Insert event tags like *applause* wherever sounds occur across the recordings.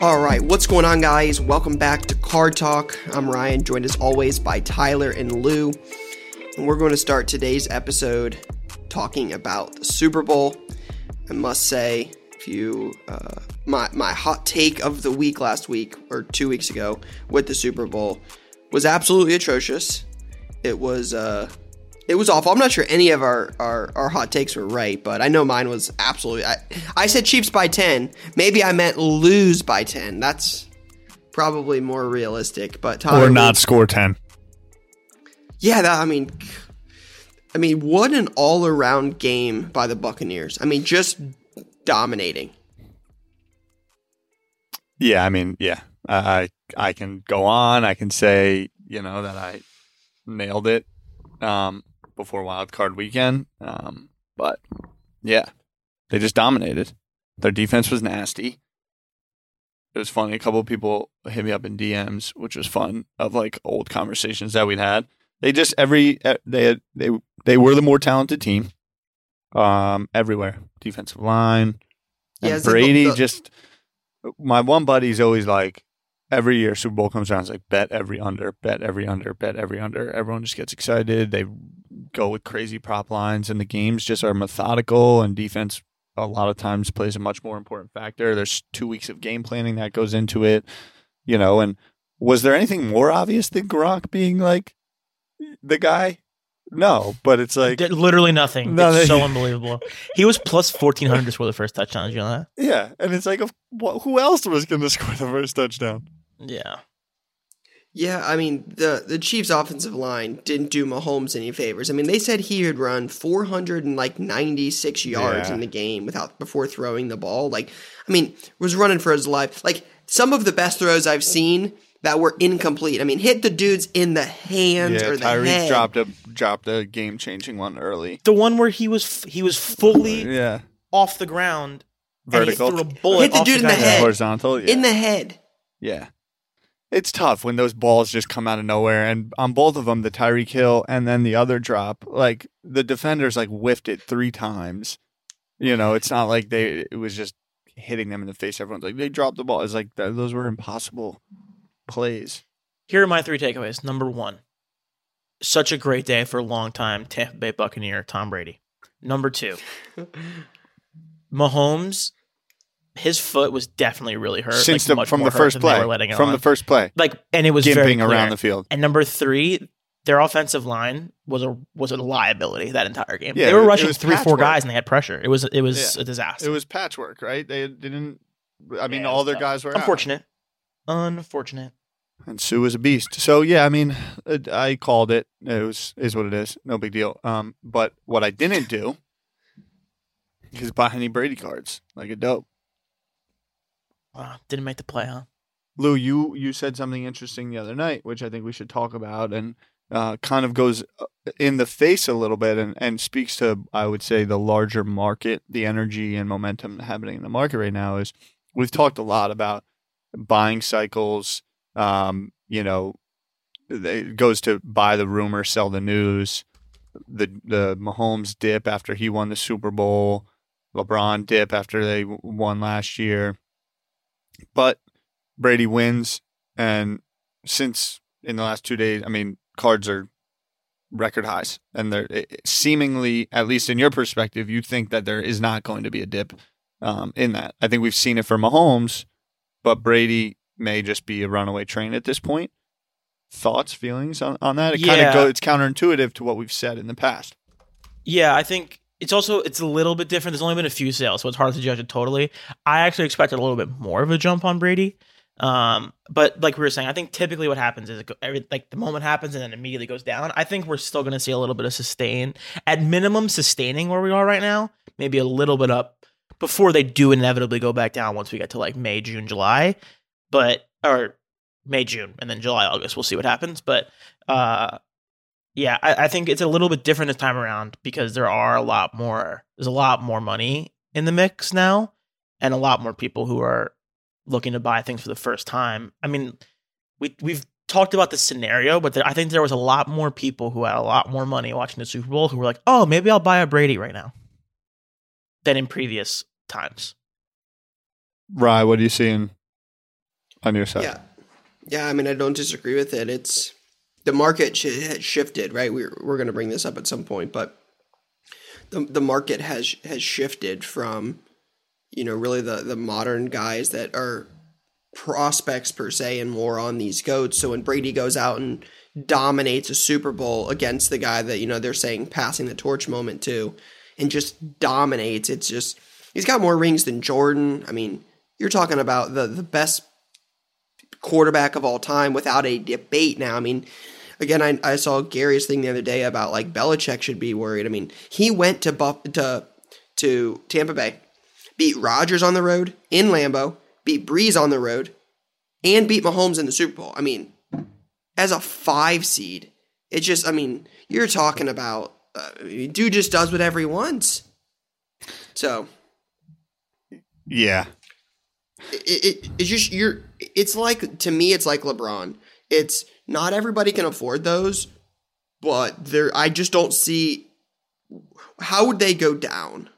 All right, what's going on, guys? Welcome back to Card Talk. I'm Ryan, joined as always by Tyler and Lou. And we're going to start today's episode talking about the Super Bowl. I must say, if you, uh, my, my hot take of the week last week or two weeks ago with the Super Bowl was absolutely atrocious. It was, uh, it was awful. I'm not sure any of our, our, our hot takes were right, but I know mine was absolutely. I, I said Chiefs by 10. Maybe I meant lose by 10. That's probably more realistic. But Tyler, Or not score 10. Yeah, that, I mean, I mean, what an all around game by the Buccaneers. I mean, just dominating. Yeah, I mean, yeah, I I I can go on. I can say you know that I nailed it um, before Wild Card Weekend, um, but yeah, they just dominated. Their defense was nasty. It was funny. A couple of people hit me up in DMs, which was fun of like old conversations that we'd had. They just every they had, they they were the more talented team, um, everywhere. Defensive line, and Yeah, Brady the- just. My one buddy's always like, every year Super Bowl comes around, it's like bet every under, bet every under, bet every under. Everyone just gets excited. They go with crazy prop lines, and the games just are methodical. And defense, a lot of times, plays a much more important factor. There's two weeks of game planning that goes into it, you know. And was there anything more obvious than Gronk being like the guy? No, but it's like literally nothing. No, it's so *laughs* unbelievable. He was plus fourteen hundred to score the first touchdown. Did you know that? yeah, and it's like, who else was going *laughs* to score the first touchdown? Yeah. Yeah, I mean the the Chiefs' offensive line didn't do Mahomes any favors. I mean, they said he had run 496 yards Yeah. in the game without before throwing the ball. Like, I mean, was running for his life. Like some of the best throws I've seen that were incomplete. I mean, hit the dudes in the hands Yeah, or the Tyreek head. dropped a dropped a game changing one early. The one where he was f- he was fully Yeah, off the ground. vertical, And he threw a bullet Hit the off dude in the head. horizontal. Yeah. in the head. yeah, it's tough when those balls just come out of nowhere. And on both of them, the Tyreek Hill and then the other drop, like the defenders like whiffed it three times. You know, it's not like they it was just hitting them in the face. Everyone's like they dropped the ball. It's like those were impossible plays. Here are my three takeaways. Number one, such a great day for a long time Tampa Bay Buccaneer Tom Brady. Number two, *laughs* Mahomes, his foot was definitely really hurt. Since like, the from the first play, were letting it from on. the first play, like, and it was very gimping around the field. And number three, their offensive line was a was a liability that entire game. Yeah, they were rushing three, four guys, and they had pressure. It was it was Yeah. a disaster. It was patchwork, right? They didn't. I mean, Yeah, all their tough. guys were out. unfortunate. Unfortunate. And Suh was a beast. So yeah, I mean, uh, I called it. It was is what it is. No big deal. Um, but what I didn't do is buy any Brady cards like a dope. Wow, didn't make the play, huh? Lou, you you said something interesting the other night, which I think we should talk about, and uh, kind of goes uh, in the face a little bit, and, and speaks to I would say the larger market, the energy and momentum happening in the market right now. Is we've talked a lot about buying cycles. Um, you know, it goes to buy the rumor, sell the news. The the Mahomes dip after he won the Super Bowl, LeBron dip after they won last year, but Brady wins, and since in the last two days, I mean, cards are record highs, and they're seemingly, at least in your perspective, you think that there is not going to be a dip um, in that. I think we've seen it for Mahomes, but Brady may just be a runaway train at this point. Thoughts, feelings on, on that? It kind of go. It's counterintuitive to what we've said in the past. Yeah, I think it's also it's a little bit different. There's only been a few sales, so it's hard to judge it totally. I actually expected a little bit more of a jump on Brady. Um, but like we were saying, I think typically what happens is go, every, like the moment happens and then immediately goes down. I think we're still going to see a little bit of sustain, at minimum, sustaining where we are right now. Maybe a little bit up before they do inevitably go back down once we get to like May, June, July. But or May, June, and then July, August. We'll see what happens. But uh, yeah, I, I think it's a little bit different this time around because there are a lot more. There's a lot more money in the mix now, and a lot more people who are looking to buy things for the first time. I mean, we we've talked about the scenario, but there, I think there was a lot more people who had a lot more money watching the Super Bowl who were like, "Oh, maybe I'll buy a Brady right now," than in previous times. Rye, what are you seeing on your side? Yeah, yeah. I mean, I don't disagree with it. It's the market sh- has shifted, right? We're we're going to bring this up at some point, but the the market has has shifted from you know really the the modern guys that are prospects per se and more on these goats. So when Brady goes out and dominates a Super Bowl against the guy that you know they're saying passing the torch moment to, and just dominates, it's just he's got more rings than Jordan. I mean, you're talking about the the best quarterback of all time without a debate. Now, I mean. Again, I, I saw Gary's thing the other day about like Belichick should be worried. I mean, he went to Buff, to to Tampa Bay, beat Rodgers on the road in Lambeau, beat Brees on the road, and beat Mahomes in the Super Bowl. I mean, as a five seed, it just, I mean, you're talking about, uh, dude just does whatever he wants. So, Yeah. it, it, it's just, you're, it's like, to me, it's like LeBron. It's not everybody can afford those, but there, I just don't see how would they go down,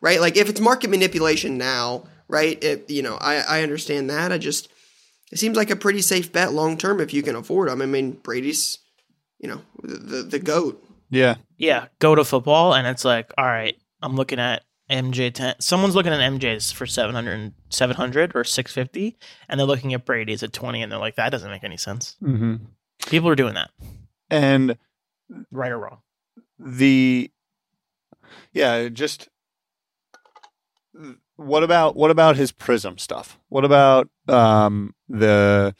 right? Like if it's market manipulation now, right? It, you know, I, I understand that. I just, it seems like a pretty safe bet long term if you can afford them. I mean, Brady's, you know, the, the, the GOAT. Yeah. Yeah, go to football, and it's like, all right, I'm looking at MJ 10. Someone's looking at MJ's for 700, 700 or 650, and they're looking at Brady's at 20, and they're like, that doesn't make any sense. Mm-hmm. People are doing that, And right or wrong. the yeah just what about what about his prizm stuff what about um the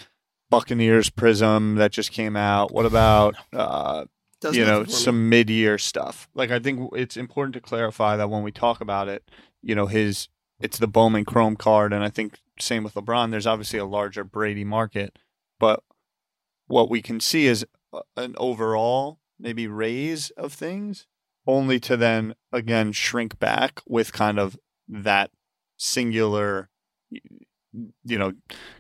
buccaneers prizm that just came out what about uh Does you know nothing for me. some mid-year stuff like i think it's important to clarify that when we talk about it you know his it's the bowman chrome card and i think same with lebron there's obviously a larger brady market but what we can see is uh, an overall maybe raise of things only to then again shrink back with kind of that singular you know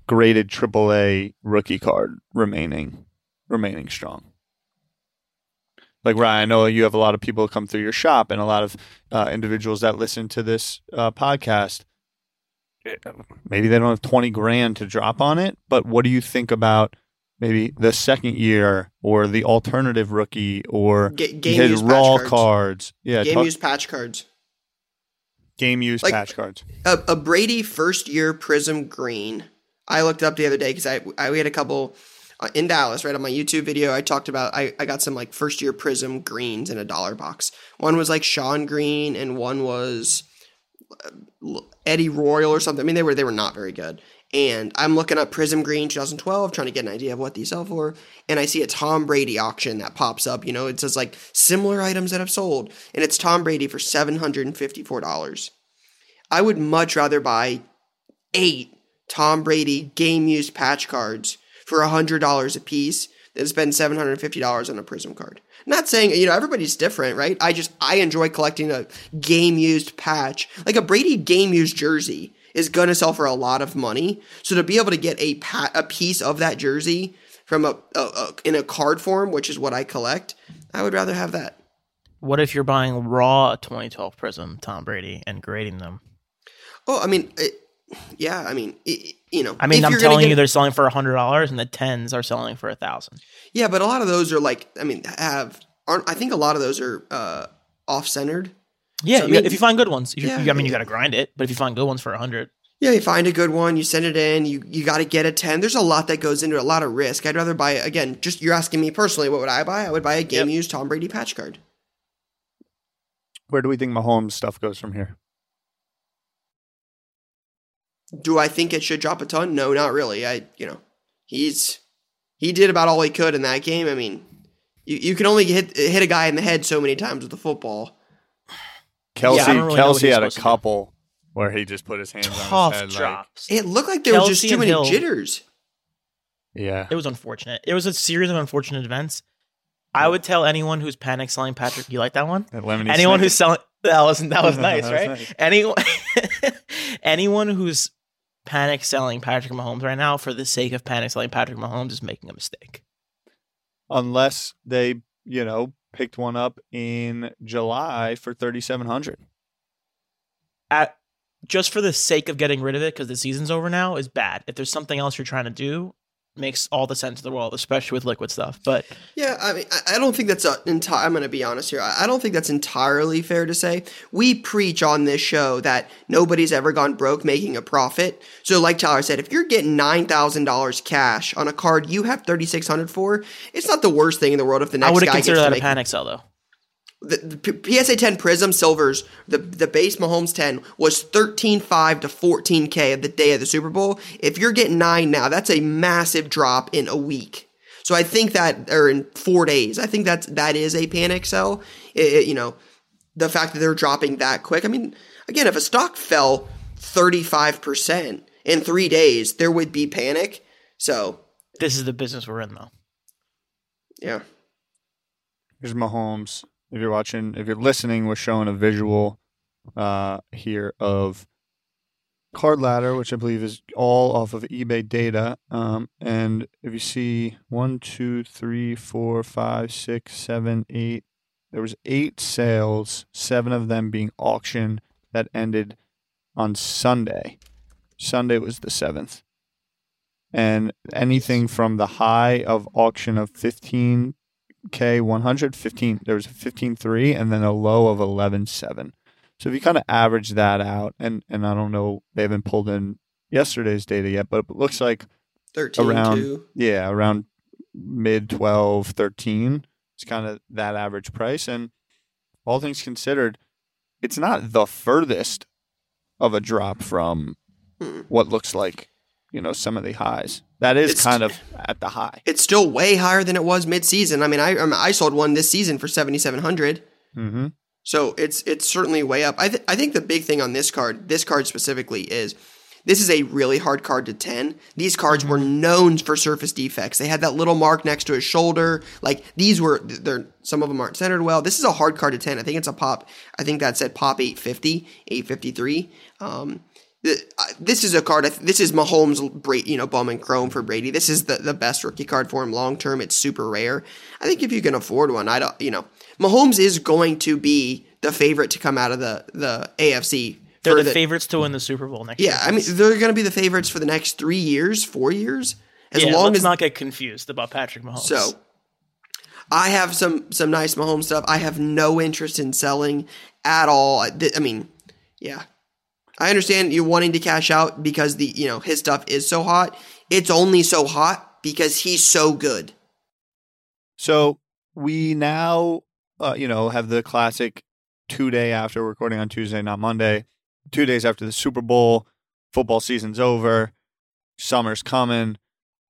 graded AAA rookie card remaining remaining strong like Ryan, I know you have a lot of people come through your shop and a lot of uh, individuals that listen to this uh, podcast. Maybe they don't have 20 grand to drop on it, but what do you think about maybe the second year or the alternative rookie or game his raw patch cards. cards? Yeah, Game talk- used patch cards. game used Like- patch cards. a, a Brady first year Prizm Green. I looked up the other day because I, I we had a couple in Dallas right on my YouTube video. I talked about I, I got some like first year Prizm greens in a dollar box. One was like Sean Green and one was uh, Eddie Royal or something. I mean they were they were not very good. And I'm looking up Prizm Green 2012, trying to get an idea of what these sell for. And I see a Tom Brady auction that pops up. You know, it says like similar items that have sold. And it's Tom Brady for $754. I would much rather buy eight Tom Brady game used patch cards for $100 a piece than spend $750 on a Prizm card. Not saying, you know, everybody's different, right? I just, I enjoy collecting a game used patch. Like a Brady game used jersey is going to sell for a lot of money. So to be able to get a pat, a piece of that jersey from a, a, a in a card form, which is what I collect, I would rather have that. What if you're buying raw 2012 Prizm Tom Brady and grading them? Oh, I mean, it, yeah, I mean, it, you know, I mean, if I'm telling get- you, they're selling for a hundred dollars, and the tens are selling for a thousand. Yeah, but a lot of those are like, I mean, have aren't I think a lot of those are uh, off centered. Yeah, So, I you- mean- if you find good ones, you, Yeah, you- I mean, you got to grind it. But if you find good ones for a hundred, Yeah, you find a good one, you send it in, you you got to get a ten. There's a lot that goes into it, a lot of risk. I'd rather buy again. Just you're asking me personally, what would I buy? I would buy a game used Tom Brady patch card. Where do we think Mahomes stuff goes from here? Do I think it should drop a ton? No, not really. I you know, he's he did about all he could in that game. I mean, you, you can only hit hit a guy in the head so many times with the football. Kelce, I don't really Kelce had a supposed to do. couple where he just put his hands on tough his head. Like, drops. It looked like there was just too many Hill. jitters. Yeah. It was unfortunate. It was a series of unfortunate events. I would tell anyone who's panic selling Patrick. You like that one? That lemony anyone who's selling that was that was nice, *laughs* That was right? nice. Anyone *laughs* anyone who's panic selling Patrick Mahomes right now for the sake of panic selling Patrick Mahomes is making a mistake. unless they, you know, picked one up in July for 3700. At just for the sake of getting rid of it because the season's over now is bad. If there's something else you're trying to do, makes all the sense in the world, especially with liquid stuff. But Yeah, I mean, I- don't think that's a entire. I'm going to be honest here. I don't think that's entirely fair to say. We preach on this show that nobody's ever gone broke making a profit. So, like Tyler said, if you're getting nine thousand dollars cash on a card you have thirty six hundred for, it's not the worst thing in the world if the next I would guy have gets considered to that a panic sell though. The, the PSA 10 Prizm Silvers, the the base Mahomes 10 was 13.5 to 14k of the day of the Super Bowl. If you're getting nine now, that's a massive drop in a week. So I think that, or in four days, I think that's that is a panic sell. It- it- you know, the fact that they're dropping that quick. I mean, again, if a stock fell 35 percent in three days, there would be panic. So This is the business we're in though. yeah, Here's Mahomes if you're watching, if you're listening, we're showing a visual uh, here of Card Ladder, which I believe is all off of eBay data. Um, and if you see one, two, three, four, five, six, seven, eight, there was eight sales, seven of them being auction that ended on Sunday. Sunday was the seventh. And anything from the high of auction of fifteen K 115 there was a 15.3 and then a low of 11.7. So if you kind of average that out, and, and I don't know, they haven't pulled in yesterday's data yet, but it looks like 13 around, two. yeah, around mid 12, 13 It's kind of that average price. And all things considered, it's not the furthest of a drop from hmm. what looks like you know, some of the highs. That is It's- kind of at the high. it's still way higher than it was mid-season. I mean, I I, sold one this season for 7700. Mm-hmm. So it's it's certainly way up. I th- I think the big thing on this card, this card specifically, is this is a really hard card to ten. These cards were known for surface defects. They had that little mark next to his shoulder. Like these were, they're some of them aren't centered well. This is a hard card to ten. I think it's a pop. I think that said pop 850, 853. Um, Uh, this is a card. This is Mahomes, you know, Bowman Chrome for Brady. This is the, the best rookie card for him long term. It's super rare. I think if you can afford one, I don't, you know, Mahomes is going to be the favorite to come out of the the AFC. They're for the, favorites to win the Super Bowl next year. Yeah, year. I mean, they're going to be the favorites for the next three years, four years, as yeah, long let's as not get confused about Patrick Mahomes. so. I have some some nice Mahomes stuff. I have no interest in selling at all. I I mean, yeah, I understand you're wanting to cash out because the you know his stuff is so hot. It's only so hot because he's so good. So we now, uh, you know, have the classic two day after recording on Tuesday, not Monday, two days after the Super Bowl. Football season's over. Summer's coming.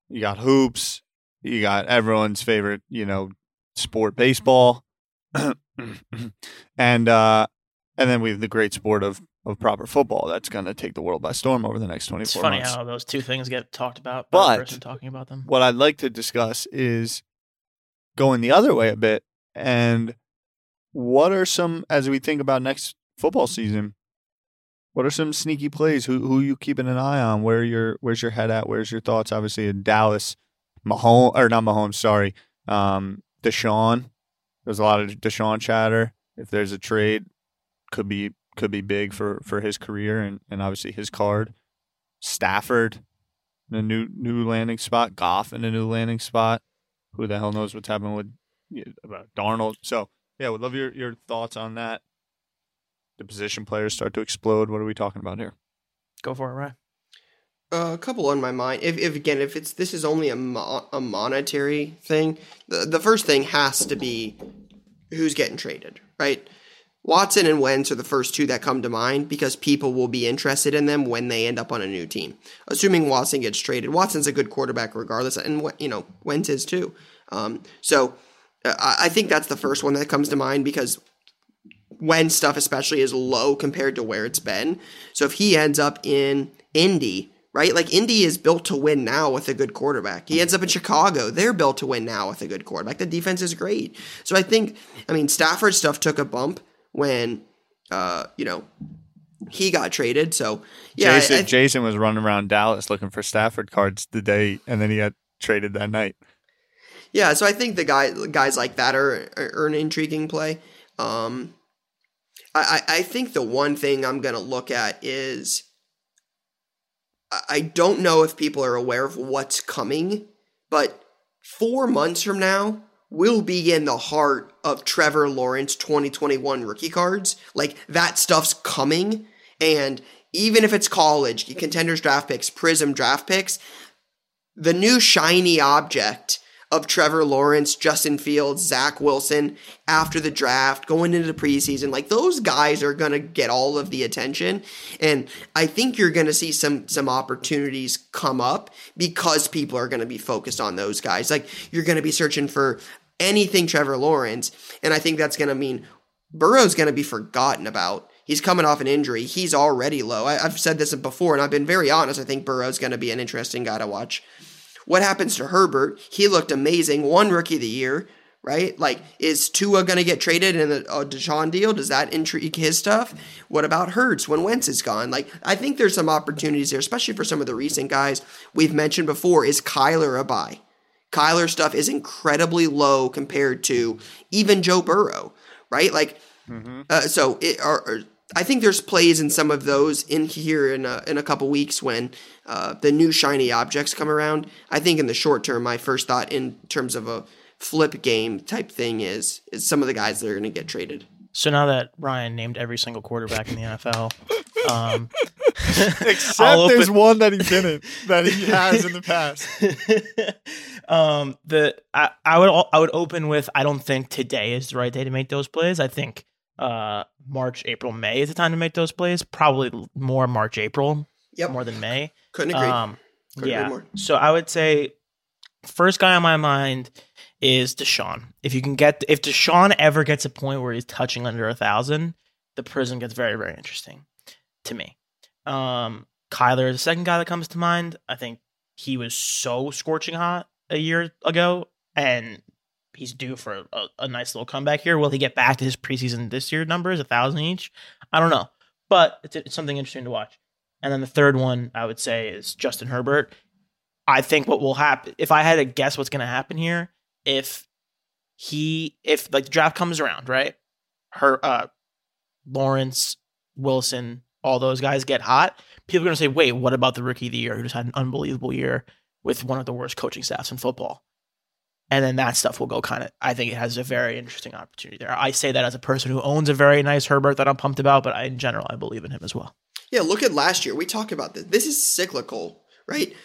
You got hoops. You got everyone's favorite, you know, sport, baseball, *clears throat* and uh, and then we have the great sport of of proper football that's going to take the world by storm over the next twenty it's funny months. how those two things get talked about by But- person talking about them. what I'd like to discuss is going the other way a bit and what are some as we think about next football season what are some sneaky plays? Who who you keeping an eye on? Where your where's your head at? Where's your thoughts? Obviously in Dallas Mahomes or not Mahomes sorry um Deshaun. There's a lot of Deshaun chatter. If there's a trade could be could be big for for his career and and obviously his card Stafford in a new new landing spot. Goff in a new landing spot. Who the hell knows what's happening with yeah, about Darnold? So yeah, would love your your thoughts on that. The position players start to explode. What are we talking about here? Go for it, Ryan. Uh, a couple on my mind. If, if again, if it's this is only a mo- a monetary thing, the the first thing has to be who's getting traded, right? Watson and Wentz are the first two that come to mind because people will be interested in them when they end up on a new team. Assuming Watson gets traded, Watson's a good quarterback regardless, and you know Wentz is too. Um, so uh, I think that's the first one that comes to mind because when stuff especially is low compared to where it's been. So if he ends up in Indy, right? Like Indy is built to win now with a good quarterback. He ends up in Chicago. They're built to win now with a good quarterback. The defense is great. So I think, I mean, Stafford stuff took a bump when, uh, you know, he got traded. So yeah, Jason, I, I, Jason was running around Dallas looking for Stafford cards the day, and then he got traded that night. yeah. So I think the guy guys like that are, are an intriguing play. Um, I, I think the one thing I'm gonna look at is I don't know if people are aware of what's coming, but four months from now, we'll be in the heart of Trevor Lawrence 2021 rookie cards. Like that stuff's coming. And even if it's college, contenders draft picks, prizm draft picks, the new shiny object of Trevor Lawrence, Justin Fields, Zach Wilson after the draft, going into the preseason, like those guys are gonna get all of the attention. And I think you're gonna see some some opportunities come up because people are gonna be focused on those guys. Like you're gonna be searching for anything Trevor Lawrence, and I think that's gonna mean Burrow's gonna be forgotten about. He's coming off an injury. He's already low. I, I've said this before, and I've been very honest. I think Burrow's going to be an interesting guy to watch. What happens to Herbert? He looked amazing. One rookie of the year, right? Like, is Tua going to get traded in a, a Deshaun deal? Does that intrigue his stuff? What about Hurts when Wentz is gone? Like, I think there's some opportunities there, especially for some of the recent guys we've mentioned before. Is Kyler a buy? Kyler stuff is incredibly low compared to even Joe Burrow, right? Like, uh, so it are. are- I think there's plays in some of those in here in a, in a couple weeks when uh, the new shiny objects come around. I think in the short term, my first thought in terms of a flip game type thing is is some of the guys that are going to get traded. So now that Ryan named every single quarterback in the NFL, um, *laughs* Except I'll there's one that he didn't, that he has in the past. *laughs* um, the I, I would I would open with I don't think today is the right day to make those plays. I think uh March, April, May is the time to make those plays. Probably more March, April, Yep, more than May. couldn't agree. Um, Couldn't agree yeah. more. So I would say first guy on my mind is Deshaun. If you can get if Deshaun ever gets a point where he's touching under a thousand, the prizm gets very very interesting to me. Um, Kyler is the second guy that comes to mind. I think he was so scorching hot a year ago, and he's due for a, a nice little comeback here. Will he get back to his preseason this year numbers, a thousand each? I don't know, but it's, it's something interesting to watch. And then the third one I would say is Justin Herbert. I think what will happen if I had to guess what's going to happen here, if he if like the draft comes around, right? Her uh Lawrence, Wilson, all those guys get hot. People are going to say, "Wait, what about the rookie of the year who just had an unbelievable year with one of the worst coaching staffs in football?" And then that stuff will go kind of. I think it has a very interesting opportunity there. I say that as a person who owns a very nice Herbert that I'm pumped about, but I, in general, I believe in him as well. Yeah, look at last year. We talk about this. This is cyclical, right?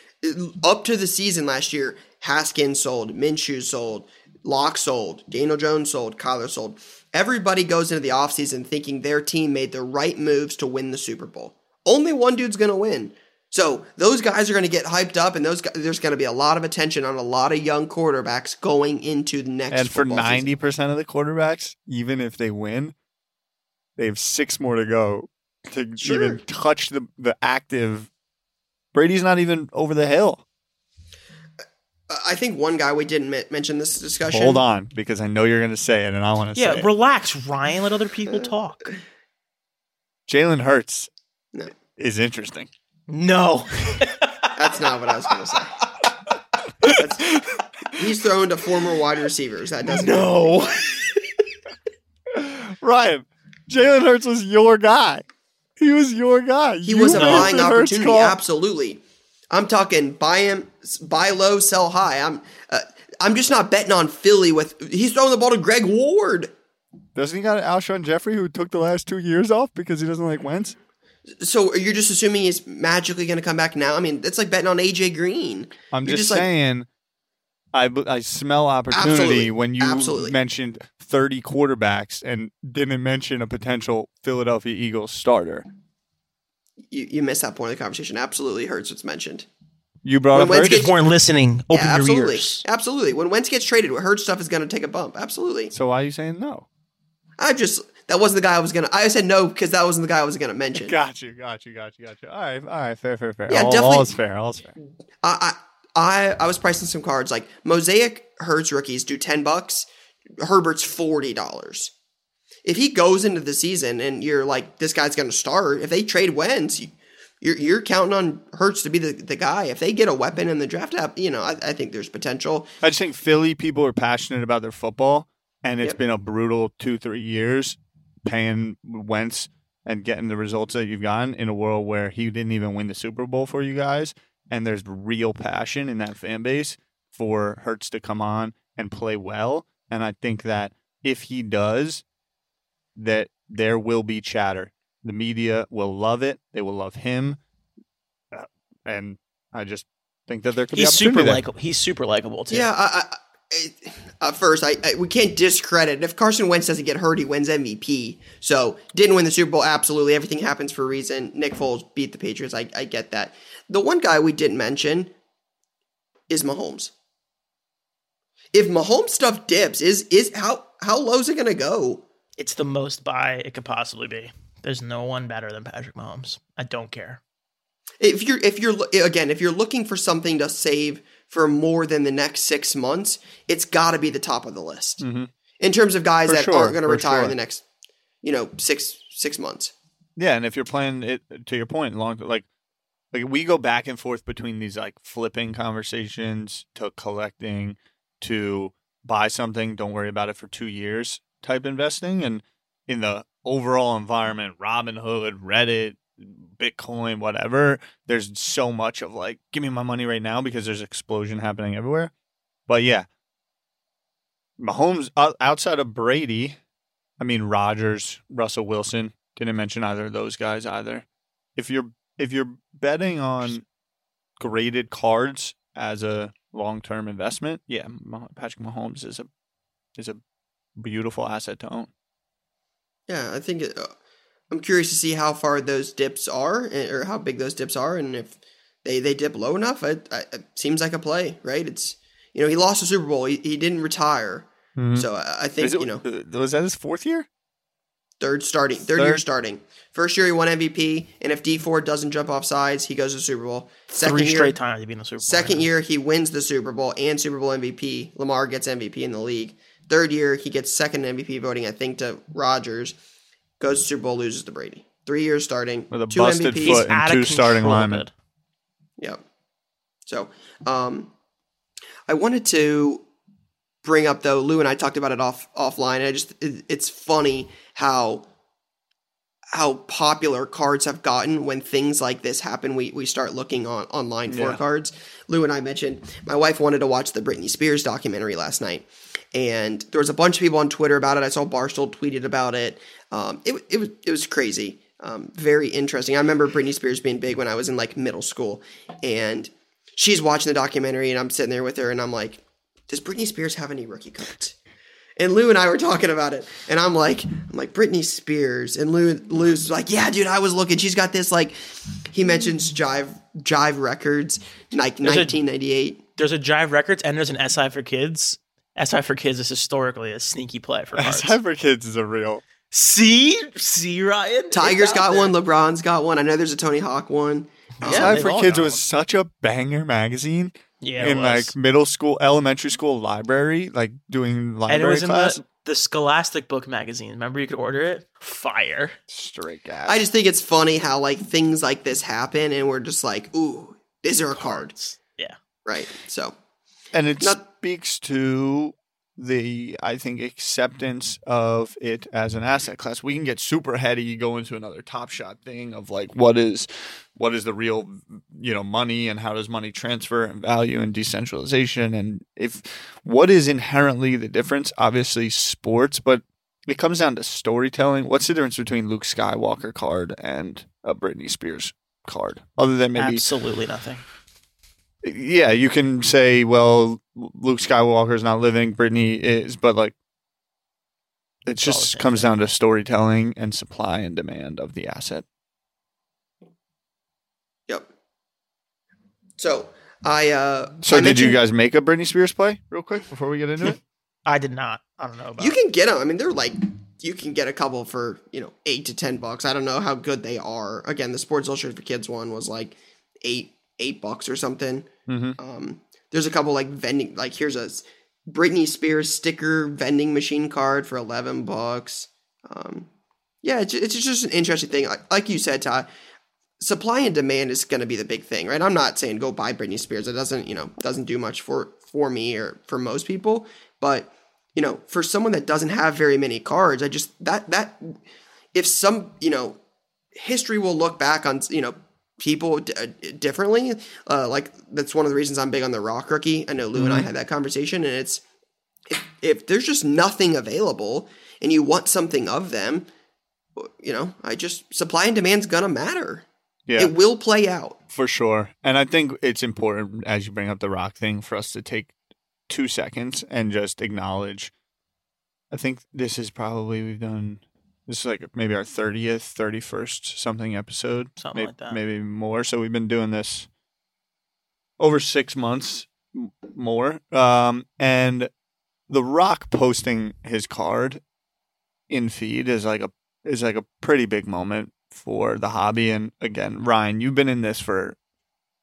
Up to the season last year, Haskins sold, Minshew sold, Lock sold, Daniel Jones sold, Kyler sold. Everybody goes into the offseason thinking their team made the right moves to win the Super Bowl. Only one dude's going to win. So those guys are going to get hyped up, and those guys, there's going to be a lot of attention on a lot of young quarterbacks going into the next. And for ninety percent of the quarterbacks, even if they win, they have six more to go to Sure. even touch the the active. Brady's not even over the hill. I think one guy we didn't men- mention this discussion. Hold on, because I know you're going to say it, and I want to Yeah, say it. relax, Ryan. Let other people uh, talk. Jalen Hurts No. is interesting. No. That's not what I was going to say. That's- he's thrown to former wide receivers. That doesn't. no. *laughs* Ryan, Jalen Hurts was your guy. He was your guy. He You was a buying opportunity. call. Absolutely. I'm talking buy him, buy low, sell high. I'm. Uh, I'm just not betting on Philly with. He's throwing the ball to Greg Ward. Doesn't he got Alshon Jeffery who took the last two years off because he doesn't like Wentz? So you're just assuming he's magically going to come back now? I mean, that's like betting on AJ Green. I'm You're just, just like- saying. I, b- I smell opportunity Absolutely. when you Absolutely. mentioned 30 quarterbacks and didn't mention a potential Philadelphia Eagles starter. You, you missed that point of the conversation. Absolutely hurts what's mentioned. You brought When up Wentz Hurts? gets- weren't listening. Open yeah, your absolutely. ears. Absolutely. When Wentz gets traded, Hurt stuff is going to take a bump. Absolutely. So why are you saying no? I just that wasn't the guy I was gonna. I said no because that wasn't the guy I was gonna mention. Got you, got you, got you, got you. All right, all right, fair, fair, fair. Yeah, all, definitely- All is fair. All is fair. I, I I was pricing some cards like Mosaic Hurts rookies do ten bucks. Herbert's forty dollars. If he goes into the season and you're like this guy's gonna start, if they trade Wentz, you, you're you're counting on Hurts to be the, the guy. If they get a weapon in the draft app, you know I, I think there's potential. I just think Philly people are passionate about their football, and it's Yep. been a brutal two, three years paying Wentz and getting the results that you've gotten in a world where he didn't even win the Super Bowl for you guys. And there's real passion in that fan base for Hurts to come on and play well. And I think that if he does, that there will be chatter. The media will love it. They will love him. Uh, and I just think that there could He's be opportunity super there. likable. He's super likable too. Yeah, I, I, first, I, I we can't discredit if Carson Wentz doesn't get hurt, he wins MVP. So didn't win the Super Bowl. Absolutely, everything happens for a reason. Nick Foles beat the Patriots. I, I get that. The one guy we didn't mention is Mahomes. If Mahomes stuff dips, is is how how low is it going to go? It's the most buy it could possibly be. There's no one better than Patrick Mahomes. I don't care. If you're if you're again if you're looking for something to save for more than the next six months, it's got to be the top of the list Mhm. in terms of guys For that sure, aren't going to retire sure. in the next you know six six months. Yeah, and if you're playing it to your point, long like like we go back and forth between these like flipping conversations to collecting to buy something, don't worry about it for two years type investing, and in the overall environment, Robinhood, Reddit, Bitcoin, whatever, there's so much of like, give me my money right now because there's explosion happening everywhere. But yeah, Mahomes outside of Brady, I mean Rodgers, Russell Wilson, didn't mention either of those guys either. If you're if you're betting on graded cards as a long term investment, yeah, Patrick Mahomes is a is a beautiful asset to own. Yeah, I think it, uh, I'm curious to see how far those dips are eh, or how big those dips are, and if they they dip low enough, it, it seems like a play, right? It's you know he lost the Super Bowl, he, he didn't retire, so I, I think it, you know uh, was that his fourth year? third starting third, year starting. First year he won MVP, and if Dee Ford doesn't jump off sides, he goes to Super Bowl. Second Three year, straight times to be in the Super Bowl. Second year, he wins the Super Bowl and Super Bowl MVP. Lamar gets MVP in the league. Third year, he gets second MVP voting, I think, to Rodgers. Goes to Super Bowl, loses to Brady. Three years starting With a two busted MVPs. foot. and two starting control, linemen. dude. Yep. So, um, I wanted to bring up though. Lou and I talked about it off offline. And I just it, it's funny how how popular cards have gotten when things like this happen. We we start looking on online for Yeah. cards. Lou and I mentioned my wife wanted to watch the Britney Spears documentary last night, and there was a bunch of people on Twitter about it. I saw Barstool tweeted about it. Um, it it was it was crazy. Um, very interesting. I remember Britney Spears being big when I was in like middle school, and she's watching the documentary, and I'm sitting there with her, and I'm like, "Does Britney Spears have any rookie cards?" And Lou and I were talking about it, and I'm like, I'm like Britney Spears, and Lou Lou's like, yeah, dude, I was looking. She's got this like, he mentions Jive Jive Records, like There's a- 1998. There's a Jive Records and there's an SI for Kids. SI for Kids is historically a sneaky play for *laughs* cards. for Kids is a real. See, see, Ryan. Tiger's got there. one, LeBron's got one. I know there's a Tony Hawk one. Yeah, Cyber for Kids was one. such a banger magazine Yeah, in like middle school, elementary school library, like doing library. and it library was in class. the, the Scholastic Book magazine. Remember, you could order it. Fire. Straight gas. I just think it's funny how like things like this happen, and we're just like, ooh, these are a card, Yeah. right? So and it Not- speaks to the I think acceptance of it as an asset class. We can get super heady, go into another top shot thing of like what is what is the real you know money and how does money transfer and value and decentralization and if what is inherently the difference? Obviously sports, but it comes down to storytelling. What's the difference between Luke Skywalker card and a Britney Spears card? Other than maybe Absolutely nothing. Yeah, you can say, well, Luke Skywalker's not living, Britney is, but like, it It's just comes down to storytelling and supply and demand of the asset. Yep. So I uh So, I did you guys make a Britney Spears play real quick before we get into it? *laughs* I did not. I don't know about You can get them. I mean, they're like you can get a couple for you know eight to ten bucks. I don't know how good they are. Again, the Sports Illustrated for Kids one was like eight eight bucks or something. Mm-hmm. Um, there's a couple like vending like here's a Britney Spears sticker vending machine card for eleven bucks. Um, yeah, it's, it's just an interesting thing. Like, like you said, Ty, supply and demand is going to be the big thing, right? I'm not saying go buy Britney Spears. It doesn't you know doesn't do much for for me or for most people, but you know for someone that doesn't have very many cards, I just that that if some you know history will look back on you know people d- uh, differently. Uh, like that's one of the reasons I'm big on the rock rookie. I know Lou and I had that conversation, and it's if, if there's just nothing available and you want something of them, you know, I just supply and demand's gonna matter. Yeah. It will play out. For sure. And I think it's important as you bring up the rock thing for us to take two seconds and just acknowledge. I think this is probably we've done this is like maybe our 30th, 31st something episode. Something May- like that. Maybe more. So we've been doing this over six months m- more. Um, and the rock posting his card in feed is like a is like a pretty big moment for the hobby. And again, Ryan, you've been in this for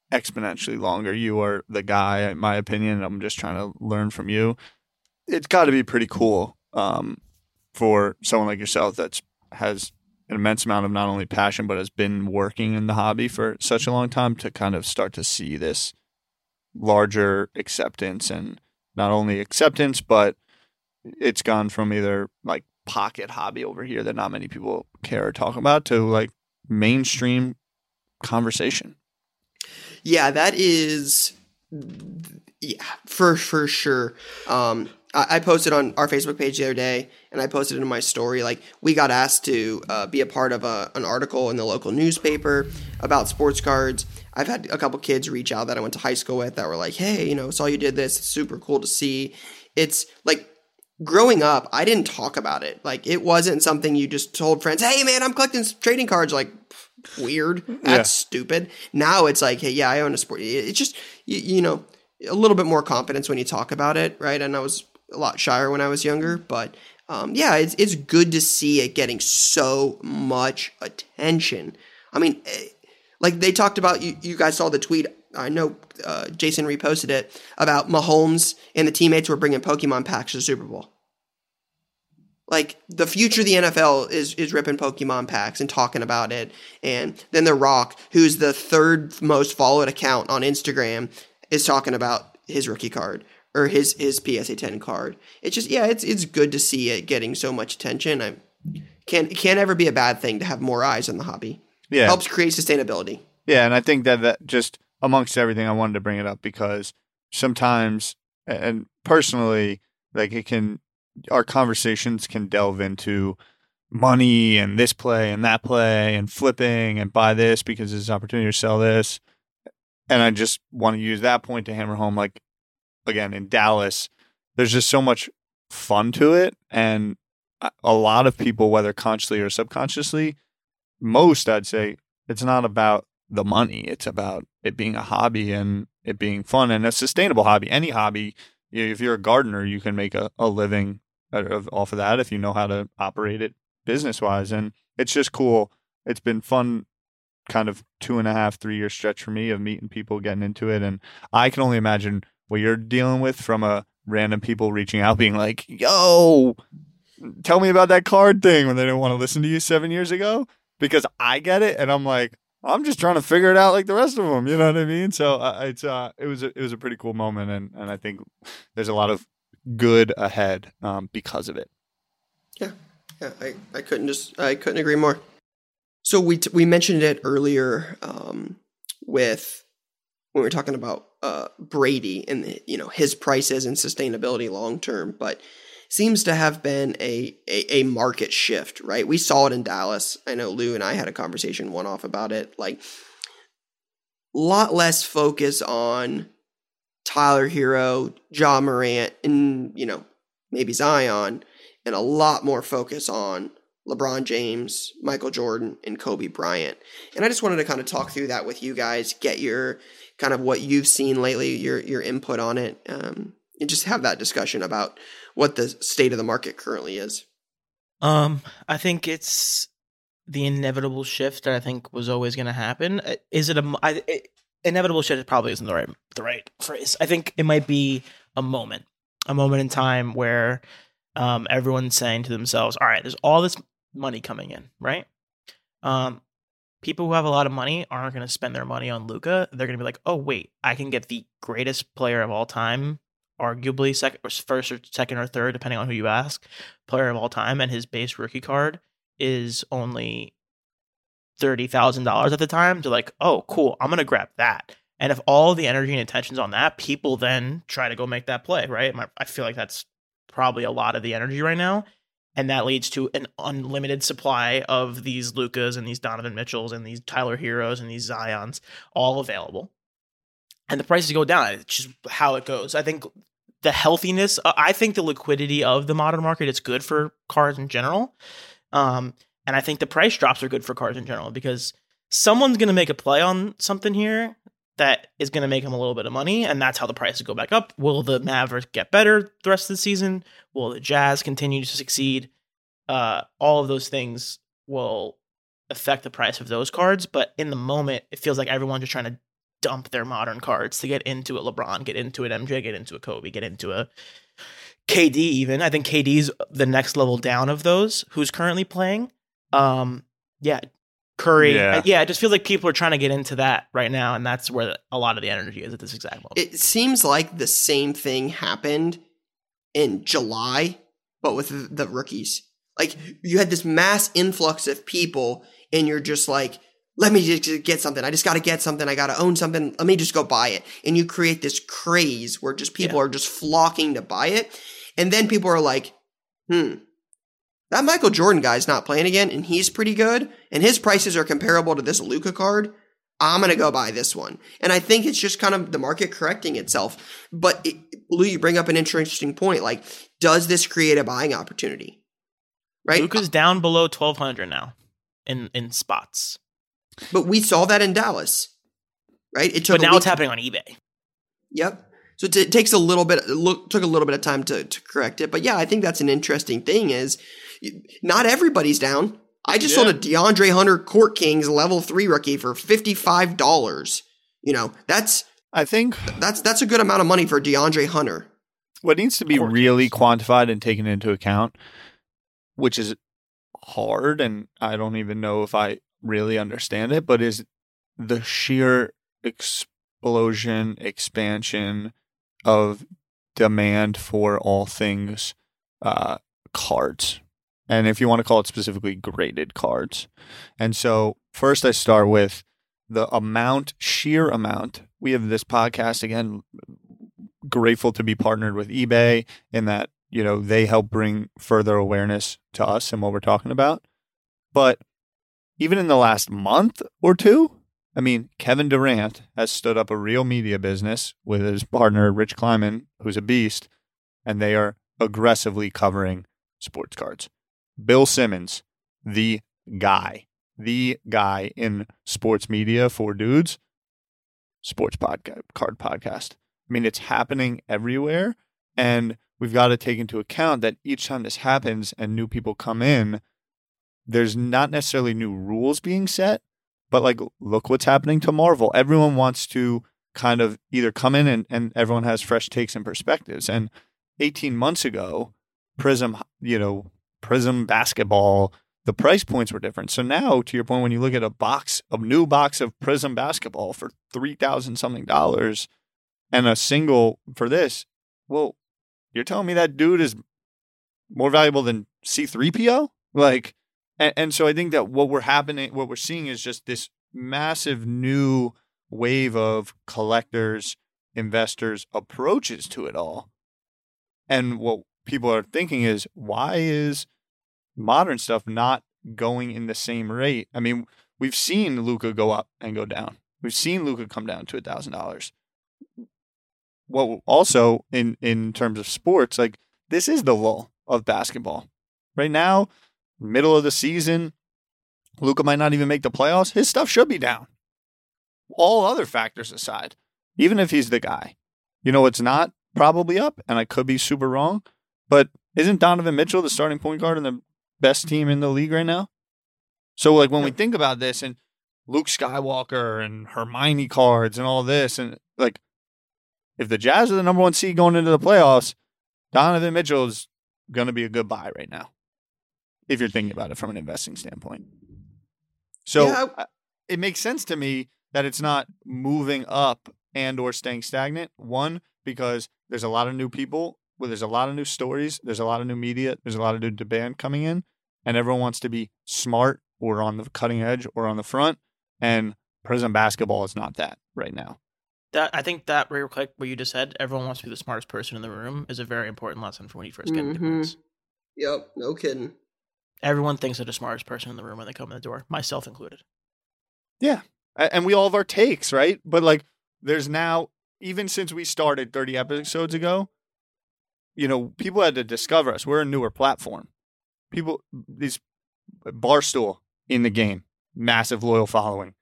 exponentially longer. You are the guy, in my opinion. I'm just trying to learn from you. It's got to be pretty cool um, for someone like yourself that's has an immense amount of not only passion but has been working in the hobby for such a long time to kind of start to see this larger acceptance and not only acceptance but it's gone from either like pocket hobby over here that not many people care or talk about to like mainstream conversation. Yeah, that is yeah, for for sure. Um I, posted on our Facebook page the other day and I posted in my story. Like we got asked to uh, be a part of a, an article in the local newspaper about sports cards. I've had a couple kids reach out that I went to high school with that were like, "Hey, you know, saw you did this. It's super cool to see." It's like growing up, I didn't talk about it. Like it wasn't something you just told friends, "Hey, man, I'm collecting trading cards." Like weird. That's Yeah. stupid. Now it's like, "Hey, yeah, I own a sport." It's just you, you know a little bit more confidence when you talk about it, right? And I was a lot shyer when I was younger, but um, yeah, it's it's good to see it getting so much attention. I mean, eh, like they talked about, you, you guys saw the tweet. I know uh, Jason reposted it about Mahomes and the teammates were bringing Pokemon packs to the Super Bowl. Like the future of the NFL is is ripping Pokemon packs and talking about it, and then The Rock, who's the third most followed account on Instagram, is talking about his rookie card or his his PSA 10 card. It's just yeah, it's it's good to see it getting so much attention. I can't it can't ever be a bad thing to have more eyes on the hobby. Yeah. Helps create sustainability. Yeah, and I think that that just amongst everything, I wanted to bring it up because sometimes, and personally, like it can, our conversations can delve into money and this play and that play and flipping and buy this because there's an opportunity to sell this. And I just want to use that point to hammer home, like again in Dallas, there's just so much fun to it, and a- lot of people, whether consciously or subconsciously, most I'd say it's not about the money. It's about it being a hobby and it being fun and a sustainable hobby. Any hobby, if you're a gardener, you can make a, a living of, off of that if you know how to operate it business wise. And it's just cool. It's been fun, kind of two and a half, three year stretch for me of meeting people, getting into it. And I can only imagine what you're dealing with from a random people reaching out, being like, yo, tell me about that card thing when they didn't want to listen to you seven years ago because I get it, and I'm like, I'm just trying to figure it out like the rest of them. You know what I mean? So uh, it's uh, it was a, it was a pretty cool moment, and and I think there's a lot of good ahead um, because of it. Yeah, yeah, I, I couldn't just I couldn't agree more. So we t- we mentioned it earlier um, with when we were talking about uh, Brady and you know his prices and sustainability long term, but seems to have been a, a a market shift, right? We saw it in Dallas. I know Lou and I had a conversation one off about it. Like, lot less focus on Tyler Herro, Ja Morant, and you know maybe Zion, and a lot more focus on LeBron James, Michael Jordan, and Kobe Bryant. And I just wanted to kind of talk through that with you guys, get your kind of what you've seen lately, your your input on it, um, and just have that discussion about what the state of the market currently is. Um, I think it's the inevitable shift that I think was always going to happen. Uh, Is it a it, inevitable shift? Probably isn't the right the right phrase. I think it might be a moment, a moment in time where um, everyone's saying to themselves, "All right, there's all this money coming in, right?" Um, people who have a lot of money aren't going to spend their money on Luka. They're going to be like, "Oh wait, I can get the greatest player of all time." Arguably, second, or first, or second, or third, depending on who you ask player of all time, and his base rookie card is only thirty thousand dollars at the time. They're like, "Oh, cool, I'm gonna grab that." And if all the energy and attention's on that, people then try to go make that play, right? I feel like that's probably a lot of the energy right now, and that leads to an unlimited supply of these Lukas and these Donovan Mitchells and these Tyler Herros and these Zions all available, and the prices go down. It's just how it goes. I think the healthiness, uh, I think the liquidity of the modern market is good for cars in general. Um, and I think the price drops are good for cars in general because someone's going to make a play on something here that is going to make them a little bit of money, and that's how the prices go back up. Will the Mavericks get better the rest of the season? Will the Jazz continue to succeed? Uh, all of those things will affect the price of those cards, but in the moment, it feels like everyone's just trying to dump their modern cards to get into a LeBron, get into an MJ, get into a Kobe, get into a KD even. I think KD's the next level down of those who's currently playing. Um yeah, Curry. Yeah. Yeah. yeah, it just feels like people are trying to get into that right now and that's where a lot of the energy is at this exact moment. It seems like the same thing happened in July, but with the- the rookies. Like you had this mass influx of people, and you're just like, let me just get something. I just got to get something. I got to own something. Let me just go buy it. And you create this craze where just people Yeah. are just flocking to buy it. And then people are like, hmm, that Michael Jordan guy's not playing again, and he's pretty good, and his prices are comparable to this Luka card. I'm gonna go buy this one, and I think it's just kind of the market correcting itself. But it, Lou, you bring up an interesting point. Like, does this create a buying opportunity? Right, Luka's down below 1200 now in in spots. but we saw that in Dallas. Right, it took. But now week- it's happening on eBay. Yep. So it, it takes a little bit. It look, took a little bit of time to, to correct it, but yeah, I think that's an interesting thing. Is not everybody's down. I just Yeah. sold a DeAndre Hunter Court Kings level three rookie for fifty five dollars. You know that's I think that's that's a good amount of money for DeAndre Hunter. what needs to be Court really games. quantified and taken into account, which is hard, and I don't even know if I really understand it, but is the sheer explosion, expansion of demand for all things uh, cards. And if you want to call it specifically graded cards. And so, first, I start with the amount, sheer amount. We have this podcast again grateful to be partnered with eBay in that, you know, they help bring further awareness to us and what we're talking about. But even in the last month or two, I mean, Kevin Durant has stood up a real media business with his partner, Rich Kleiman, who's a beast, and they are aggressively covering sports cards. Bill Simmons, the guy, the guy in sports media for dudes, sports podcast, card podcast. I mean, it's happening everywhere. And we've got to take into account that each time this happens and new people come in, there's not necessarily new rules being set, but like, look what's happening to Marvel. Everyone wants to kind of either come in and, and everyone has fresh takes and perspectives. And 18 months ago, Prizm, you know, Prizm basketball, the price points were different. So now, to your point, when you look at a box, a new box of Prizm basketball for 3000 something dollars, and a single for this, well, you're telling me that dude is more valuable than C3PO? Like, and, and so I think that what we're happening, what we're seeing is just this massive new wave of collectors, investors approaches to it all. And what people are thinking is, why is modern stuff not going in the same rate? I mean, we've seen Luka go up and go down. We've seen Luka come down to a thousand dollars. Well also in in terms of sports like this is the lull of basketball. Right now middle of the season Luka might not even make the playoffs. His stuff should be down. All other factors aside even if he's the guy. You know it's not probably up and I could be super wrong but isn't Donovan Mitchell the starting point guard in the best team in the league right now. So like when we think about this and Luke Skywalker and Hermione cards and all this and like if the Jazz are the number one seed going into the playoffs, Donovan Mitchell is going to be a good buy right now. If you're thinking about it from an investing standpoint. So Yeah, uh, it makes sense to me that it's not moving up and or staying stagnant. One, because there's a lot of new people, well, there's a lot of new stories, there's a lot of new media, there's a lot of new demand coming in, and everyone wants to be smart or on the cutting edge or on the front. And Prizm basketball is not that right now. That I think that real quick what you just said, everyone wants to be the smartest person in the room, is a very important lesson for when you first get into Mhm. this. Yep, no kidding. Everyone thinks they're the smartest person in the room when they come in the door, myself included. Yeah. And we all have our takes, right? But like, there's now, even since we started 30 episodes ago, you know, people had to discover us. We're a newer platform. People, these Barstool in the game, massive loyal following.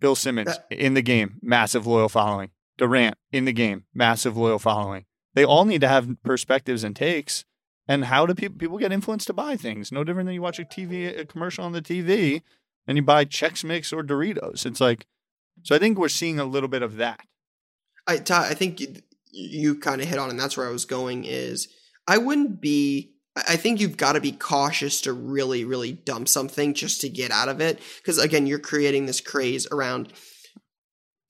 Bill Simmons in the game, massive loyal following. Durant in the game, massive loyal following. They all need to have perspectives and takes. And how do people people get influenced to buy things? No different than you watch a TV a commercial on the TV and you buy Chex Mix or Doritos. It's like, so I think we're seeing a little bit of that. I Ty, I think you, kind of hit on, and that's where I was going. Is I wouldn't be. I think you've got to be cautious to really, really dump something just to get out of it, because again, you're creating this craze around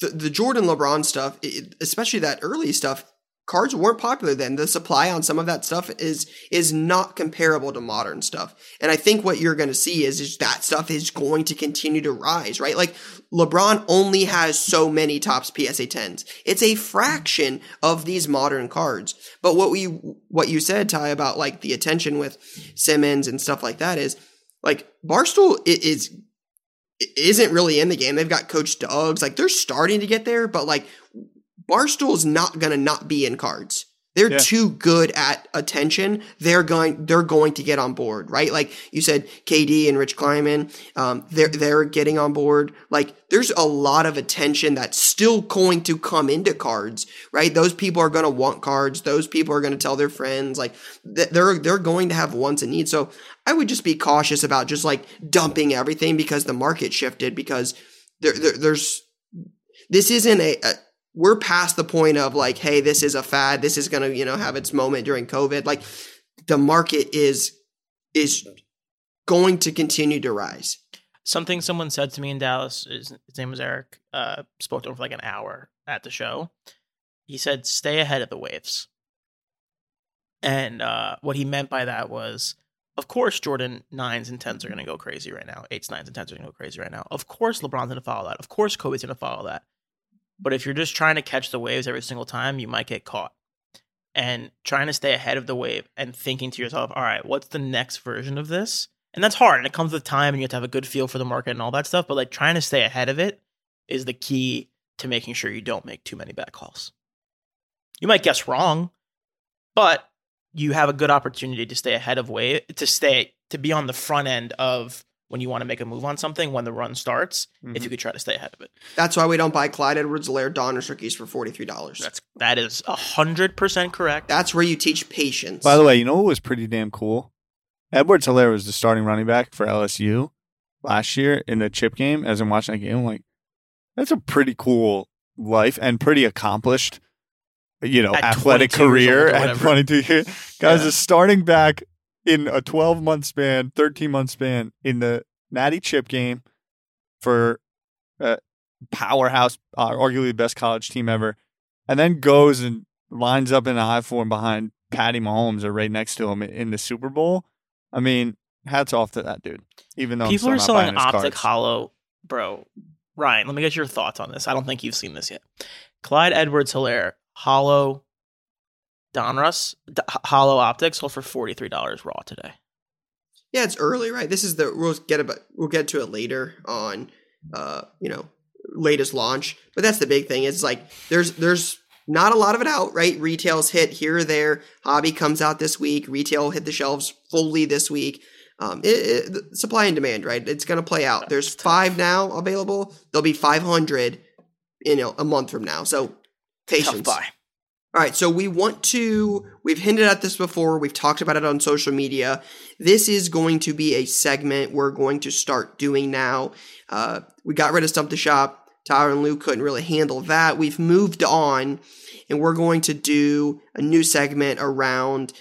the the Jordan LeBron stuff, especially that early stuff. Cards weren't popular then. The supply on some of that stuff is is not comparable to modern stuff. And I think what you're going to see is, is that stuff is going to continue to rise, right? Like LeBron only has so many Topps PSA 10s. It's a fraction of these modern cards. But what we what you said, Ty, about like the attention with Simmons and stuff like that is like Barstool is isn't really in the game. They've got Coach Doug's, like they're starting to get there, but like Barstool's not gonna not be in cards. They're Yeah. too good at attention. They're going. They're going to get on board, right? Like you said, KD and Rich Kleiman. Um, they're they're getting on board. Like there's a lot of attention that's still going to come into cards, right? Those people are going to want cards. Those people are going to tell their friends. Like they're they're going to have wants and needs. So I would just be cautious about just like dumping everything because the market shifted. Because there, there there's this isn't a, a we're past the point of like, hey, this is a fad. This is gonna, you know, have its moment during COVID. Like the market is is going to continue to rise. Something someone said to me in Dallas, his, his name was Eric, uh, spoke to him for like an hour at the show. He said, stay ahead of the waves. And uh, what he meant by that was, of course, Jordan 9s and 10s are going to go crazy right now. 8s, 9s, and 10s are going to go crazy right now. Of course, LeBron's going to follow that. Of course, Kobe's going to follow that. But if you're just trying to catch the waves every single time, you might get caught. And trying to stay ahead of the wave and thinking to yourself, all right, what's the next version of this? And that's hard. And it comes with time and you have to have a good feel for the market and all that stuff. But like trying to stay ahead of it is the key to making sure you don't make too many bad calls. You might guess wrong, but you have a good opportunity to stay ahead of wave to stay to be on the front end of when you want to make a move on something when the run starts, if mm-hmm. you could try to stay ahead of it. That's why we don't buy Clyde Edwards-Helaire Donruss rookies for forty three dollars. That's that is a hundred percent correct. That's where you teach patience. By the way, you know what was pretty damn cool? Edwards-Helaire was the starting running back for LSU last year in the chip game. As I'm watching that game, I'm like, that's a pretty cool life and pretty accomplished, you know, At athletic career at 22 years. *laughs* Guys, Yeah. a starting back in a 12 month span, 13 month span in the Natty chip game for a powerhouse, uh, arguably the best college team ever, and then goes and lines up in a high form behind Patty Mahomes or right next to him in the Super Bowl. I mean, hats off to that dude. Even though People are selling optic cards. holo, bro. Ryan, let me get your thoughts on this. I don't think you've seen this yet. Clyde Edwards Hilaire, holo Donruss, D- holo optics sold for $43 raw today. yeah, it's early, right? This is the we'll get about we'll get to it later on. Uh, you know, latest launch, but that's the big thing. Is like there's there's not a lot of it out, right? Retail's hit here or there. Hobby comes out this week. Retail hit the shelves fully this week. Um, it, it, supply and demand, right? It's going to play out. There's five now available. There'll be 500, you know, a month from now. So Tough patience. buy. All right, so we want to, we've hinted at this before, we've talked about it on social media. This is going to be a segment we're going to start doing now. Uh, we got rid of Stump the Shop. Tyler and Lou couldn't really handle that. We've moved on, and we're going to do a new segment around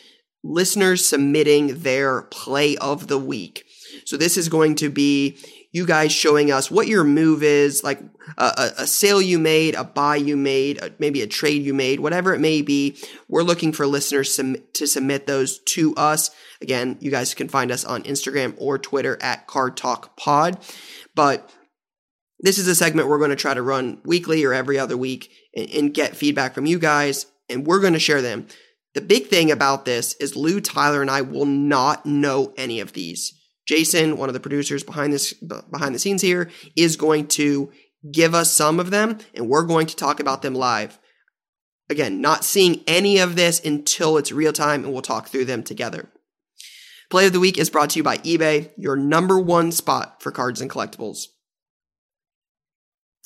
listeners submitting their play of the week. So this is going to be you guys showing us what your move is, like a, a, sale you made, a buy you made, maybe a trade you made, whatever it may be. We're looking for listeners to submit those to us. Again, you guys can find us on Instagram or Twitter at Card Talk Pod. But this is a segment we're going to try to run weekly or every other week and, and get feedback from you guys, and we're going to share them. The big thing about this is Lou, Tyler, and I will not know any of these. Jason, one of the producers behind this behind the scenes here, is going to give us some of them, and we're going to talk about them live. Again, not seeing any of this until it's real time, and we'll talk through them together. Play of the week is brought to you by eBay, your number one spot for cards and collectibles.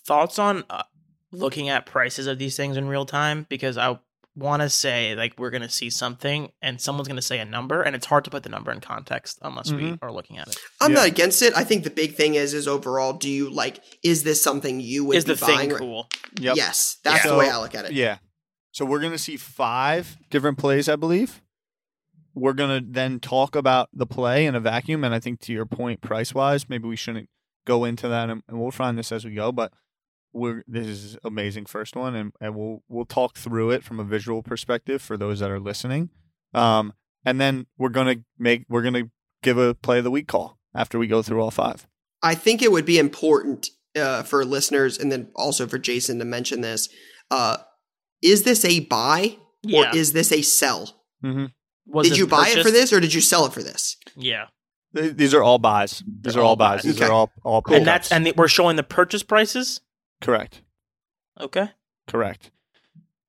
Thoughts on uh, looking at prices of these things in real time? Because I want to say like we're going to see something and someone's going to say a number and it's hard to put the number in context unless we Mhm. are looking at it. I'm Yeah. not against it. I think the big thing is, is overall, do you like? Is this something you would Is be the thing buying? cool? Yep. Yes, that's Yeah. the way I look at it. Yeah. So we're gonna see five different plays, I believe. We're gonna then talk about the play in a vacuum, and I think to your point, price wise, maybe we shouldn't go into that, and, and we'll find this as we go. But we're this is amazing first one, and, and we'll we'll talk through it from a visual perspective for those that are listening. Um, and then we're gonna make we're gonna give a play of the week call after we go through all five. I think it would be important uh, for listeners and then also for Jason to mention this. Uh, is this a buy Yeah. or is this a sell? Mm-hmm. Was did this you buy it for this or did you sell it for this? Yeah. These are all buys. These They're are all all buys. buys. These Okay. are all all And that's and the, we're showing the purchase prices? Correct. Okay. Correct.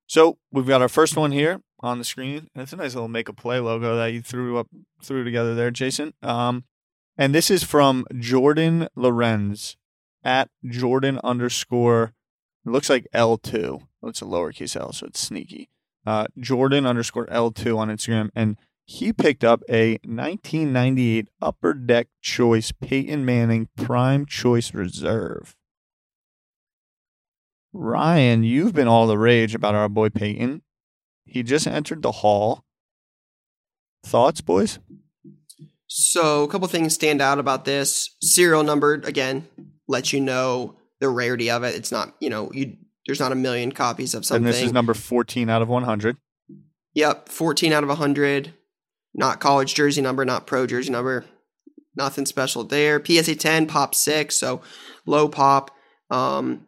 So we've got our first one here on the screen. That's a nice little make a play logo that you threw up threw together there, Jason. Um, and this is from Jordan Lorenz at Jordan underscore. It looks like L two. Oh, it's a lowercase L, so it's sneaky. Uh, Jordan underscore L two on Instagram, and he picked up a 1998 Upper Deck Choice Peyton Manning Prime Choice Reserve. Ryan, you've been all the rage about our boy Peyton. He just entered the hall. Thoughts, boys? So a couple things stand out about this. Serial numbered again, lets you know the rarity of it. It's not, you know, you there's not a million copies of something. And this is number 14 out of 100. Yep, 14 out of 100. Not college jersey number, not pro jersey number. Nothing special there. PSA 10, pop 6, so low pop. Um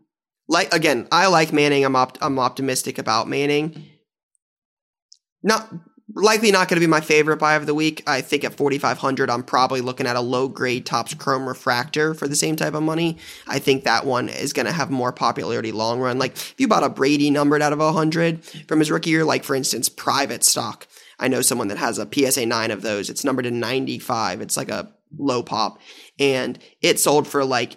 like again, I like Manning. I'm opt- I'm optimistic about Manning. Not likely not going to be my favorite buy of the week. I think at 4500 I'm probably looking at a low grade Topps Chrome refractor for the same type of money. I think that one is going to have more popularity long run. Like if you bought a Brady numbered out of 100 from his rookie year like for instance private stock. I know someone that has a PSA 9 of those. It's numbered to 95. It's like a low pop and it sold for like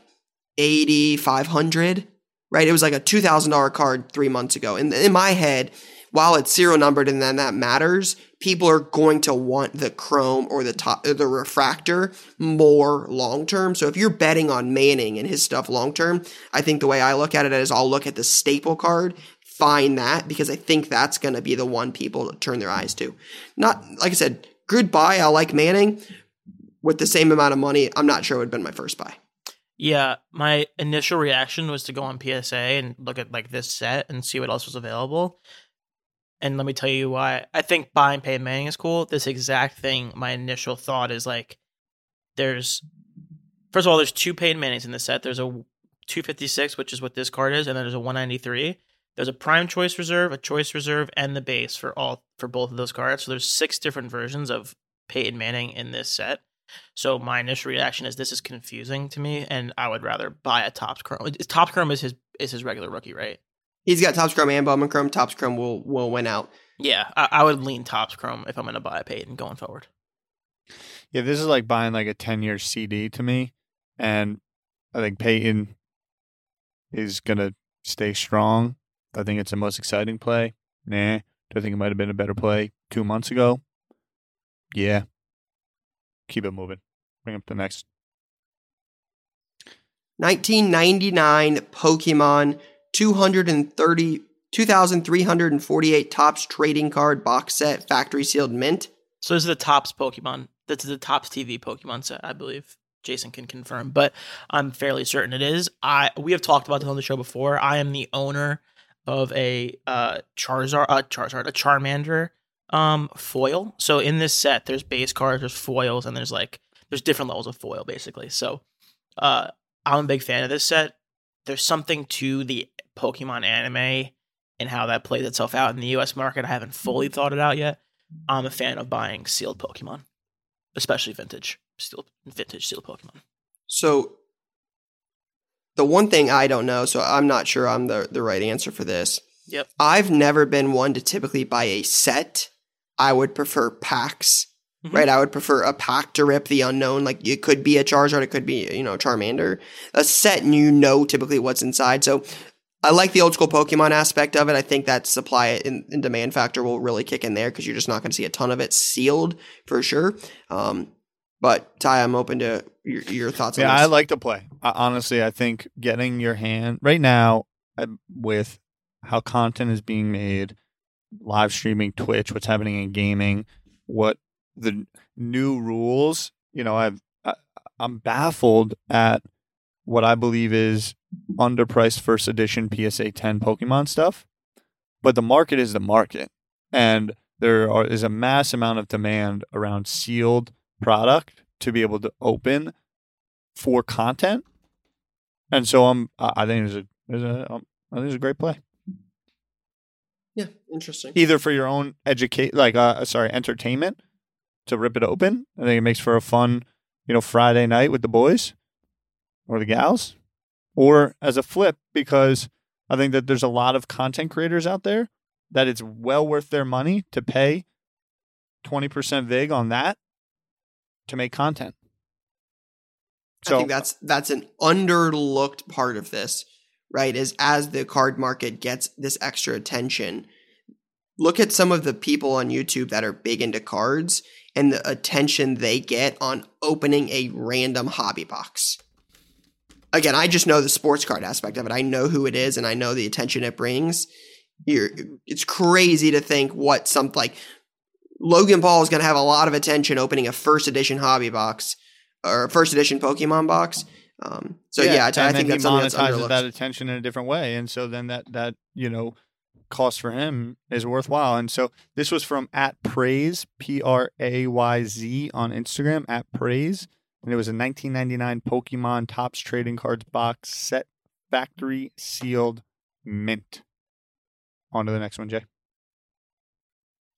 8500 right? It was like a two thousand dollar card three months ago. And in my head, while it's serial numbered and then that matters, people are going to want the chrome or the top or the refractor more long term. So if you're betting on Manning and his stuff long term, I think the way I look at it is I'll look at the staple card. Find that because I think that's going to be the one people turn their eyes to. Not like I said, good buy. I like Manning. With the same amount of money, I'm not sure it would have been my first buy. Yeah, my initial reaction was to go on PSA and look at like this set and see what else was available. And let me tell you why. I think buying Peyton Manning is cool. This exact thing, my initial thought is like, there's first of all, there's two Peyton Mannings in the set. There's a 256, which is what this card is, and then there's a 193. There's a prime choice reserve, a choice reserve, and the base for all for both of those cards. So there's six different versions of Peyton Manning in this set. So my initial reaction is this is confusing to me, and I would rather buy a Topps Chrome. Topps Chrome is his is his regular rookie, right? He's got Topps Chrome and Bowman Chrome. Topps Chrome will will win out. Yeah, I, I would lean Topps Chrome if I'm going to buy a Peyton going forward. Yeah, this is like buying like a 10 year CD to me. And I think Peyton is going to stay strong. I think it's the most exciting play. Nah. Do I think it might have been a better play two months ago? Yeah. Keep it moving. Bring up the next. 1999 Pokemon 230 2,348 Topps trading card box set factory sealed mint. So this is the Topps Pokemon. This is the Topps TV Pokemon set, I believe. Jason can confirm, but I'm fairly certain it is. I we have talked about this on the show before. I am the owner of a uh, Charizard, uh, Charizard, a Charmander um, foil. So in this set, there's base cards, there's foils, and there's like there's different levels of foil basically. So uh, I'm a big fan of this set. There's something to the Pokemon anime and how that plays itself out in the US market. I haven't fully thought it out yet. I'm a fan of buying sealed Pokemon, especially vintage steel vintage sealed Pokemon. So the one thing I don't know, so I'm not sure I'm the, the right answer for this. Yep. I've never been one to typically buy a set. I would prefer packs. Mhm. Right, I would prefer a pack to rip the unknown. Like it could be a Charizard, it could be you know Charmander. A set, and you know typically what's inside. So I like the old school Pokemon aspect of it. I think that supply and, and demand factor will really kick in there because you're just not going to see a ton of it sealed for sure. Um, but Ty, I'm open to your, your thoughts on Yeah, this. I like to play. I, honestly, I think getting your hand right now uh, with how content is being made, live streaming, Twitch, what's happening in gaming, what the new rules. You know, I've I, I'm baffled at what I believe is underpriced first edition PSA 10 Pokemon stuff, but the market is the market, and there are, is a mass amount of demand around sealed product to be able to open for content. And so I'm I think it's a, it's a um, I think it's a great play. Yeah, interesting. Either for your own educate like uh sorry, entertainment to rip it open. I think it makes for a fun, you know, Friday night with the boys or the gals. Or as a flip because I think that there's a lot of content creators out there that it's well worth their money to pay 20% vig on that to make content. I think that's that's an underlooked part of this, right? Is as the card market gets this extra attention, look at some of the people on YouTube that are big into cards and the attention they get on opening a random hobby box. Again, I just know the sports card aspect of it. I know who it is and I know the attention it brings. You're, it's crazy to think what some like Logan Paul is going to have a lot of attention opening a first edition hobby box or first edition Pokemon box. Um, so yeah, I, I and think then that's he that's monetizes that attention in a different way, and so then that that you know cost for him is worthwhile. And so this was from at praise p r a y z on Instagram at praise, and it was a 1999 Pokemon Topps trading cards box set, factory sealed, mint. On to the next one, Jay.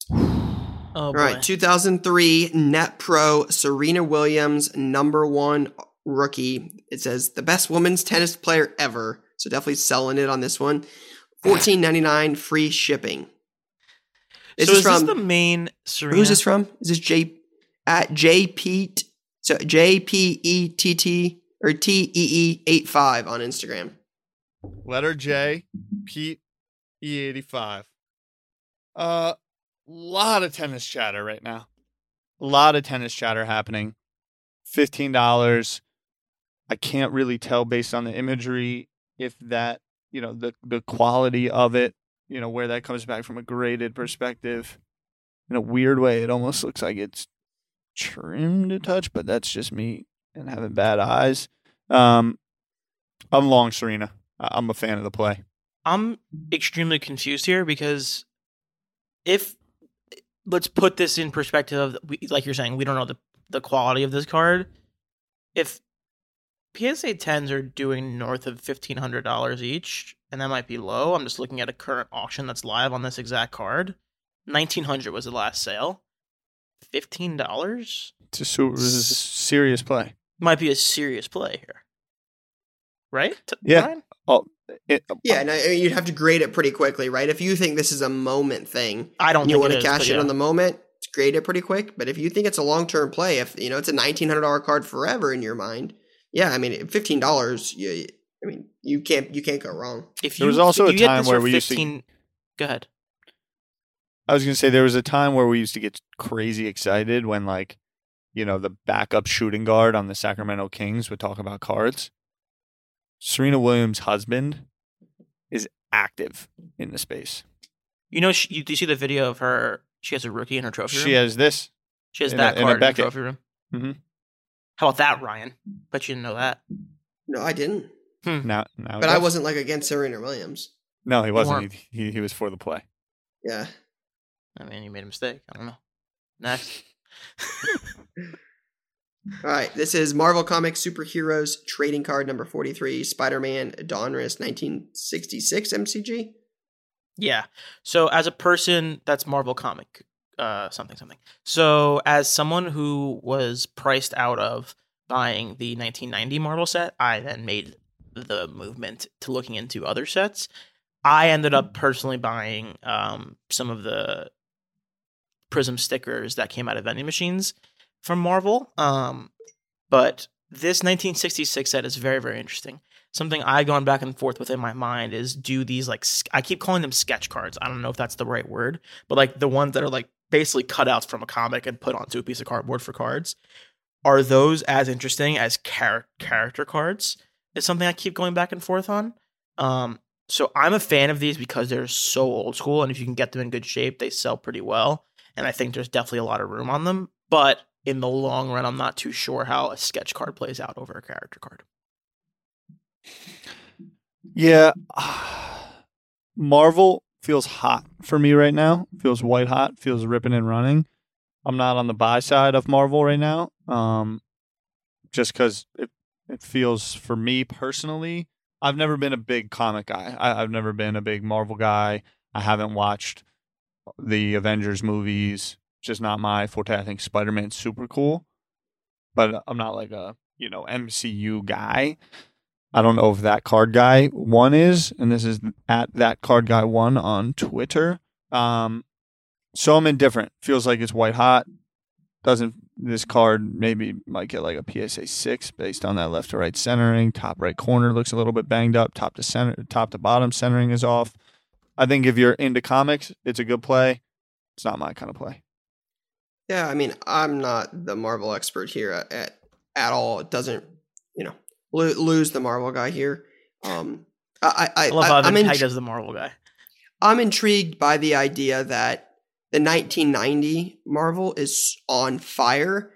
*sighs* Oh All boy. right, 2003 NetPro Serena Williams, number one rookie. It says the best women's tennis player ever. So definitely selling it on this one. *sighs* 14.99 free shipping. This so is is from this the main Serena? who's this from? Is this J at J Pete? So J P E T T or T E E 85 on Instagram. Letter J, Pete E85. Uh lot of tennis chatter right now. A lot of tennis chatter happening. $15. I can't really tell based on the imagery if that, you know, the the quality of it, you know, where that comes back from a graded perspective. In a weird way, it almost looks like it's trimmed a touch, but that's just me and having bad eyes. Um I'm long Serena. I'm a fan of the play. I'm extremely confused here because if let's put this in perspective of like you're saying we don't know the the quality of this card. If PSA 10s are doing north of $1500 each and that might be low. I'm just looking at a current auction that's live on this exact card. 1900 was the last sale. $15 It's a, su- this is a serious play. might be a serious play here. Right? T- Yeah. Ryan? Oh, it, uh, Yeah, and I, uh, you'd have to grade it pretty quickly, right? If you think this is a moment thing, I don't you want to cash it yeah. on the moment, grade it pretty quick. But if you think it's a long term play, if you know it's a nineteen hundred dollar card forever in your mind, yeah, I mean fifteen dollars, you, I mean you can't you can't go wrong. If There you, was also if a you time where for we used to- Go ahead. I was gonna say there was a time where we used to get crazy excited when like, you know, the backup shooting guard on the Sacramento Kings would talk about cards. Serena Williams' husband is active in the space. You know, she, you, do you see the video of her? She has a rookie in her trophy room. She has this. She has in that a- in a card in, her Beckett. trophy room. Mhm. How about that, Ryan? Bet you didn't know that. No, I didn't. Hmm. Now, now But I wasn't like against Serena Williams. No, he wasn't. weren't. He, he he was for the play. Yeah. I mean, you made a mistake. I don't know. Next. *laughs* All right. This is Marvel Comics Superheroes Trading Card number 43, Spider Man Donruss 1966 MCG. Yeah. So as a person that's Marvel comic, uh, something something. So as someone who was priced out of buying the 1990 Marvel set, I then made the movement to looking into other sets. I ended up personally buying um, some of the Prism stickers that came out of vending machines from Marvel. Um, but this 1966 set is very very interesting something I've gone back and forth with in my mind is do these like I keep calling them sketch cards. I don't know if that's the right word, but like the ones that are like basically cutouts from a comic and put onto a piece of cardboard for cards. Are those as interesting as char- character cards? Is something I keep going back and forth on. Um, so I'm a fan of these because they're so old school, and if you can get them in good shape, they sell pretty well. And I think there's definitely a lot of room on them. But in the long run, I'm not too sure how a sketch card plays out over a character card. Yeah, *sighs* Marvel feels hot for me right now. Feels white hot. Feels ripping and running. I'm not on the buy side of Marvel right now. Um, just because it it feels for me personally. I've never been a big comic guy. I, I've never been a big Marvel guy. I haven't watched the Avengers movies. Just not my forte. I think Spider Man's super cool, but I'm not like a you know MCU guy. I don't know if that card guy one is, and this is at that card guy one on Twitter. Um, so I'm indifferent. Feels like it's white hot. Doesn't this card maybe might get like a PSA six based on that left to right centering. Top right corner looks a little bit banged up. Top to center, top to bottom centering is off. I think if you're into comics, it's a good play. It's not my kind of play. Yeah, I mean, I'm not the Marvel expert here at at, all. It doesn't, you know, lo- lose the Marvel guy here. Um, I, I, I love I, how I'm, Evan in, as the Marvel guy. I'm intrigued by the idea that the 1990 Marvel is on fire.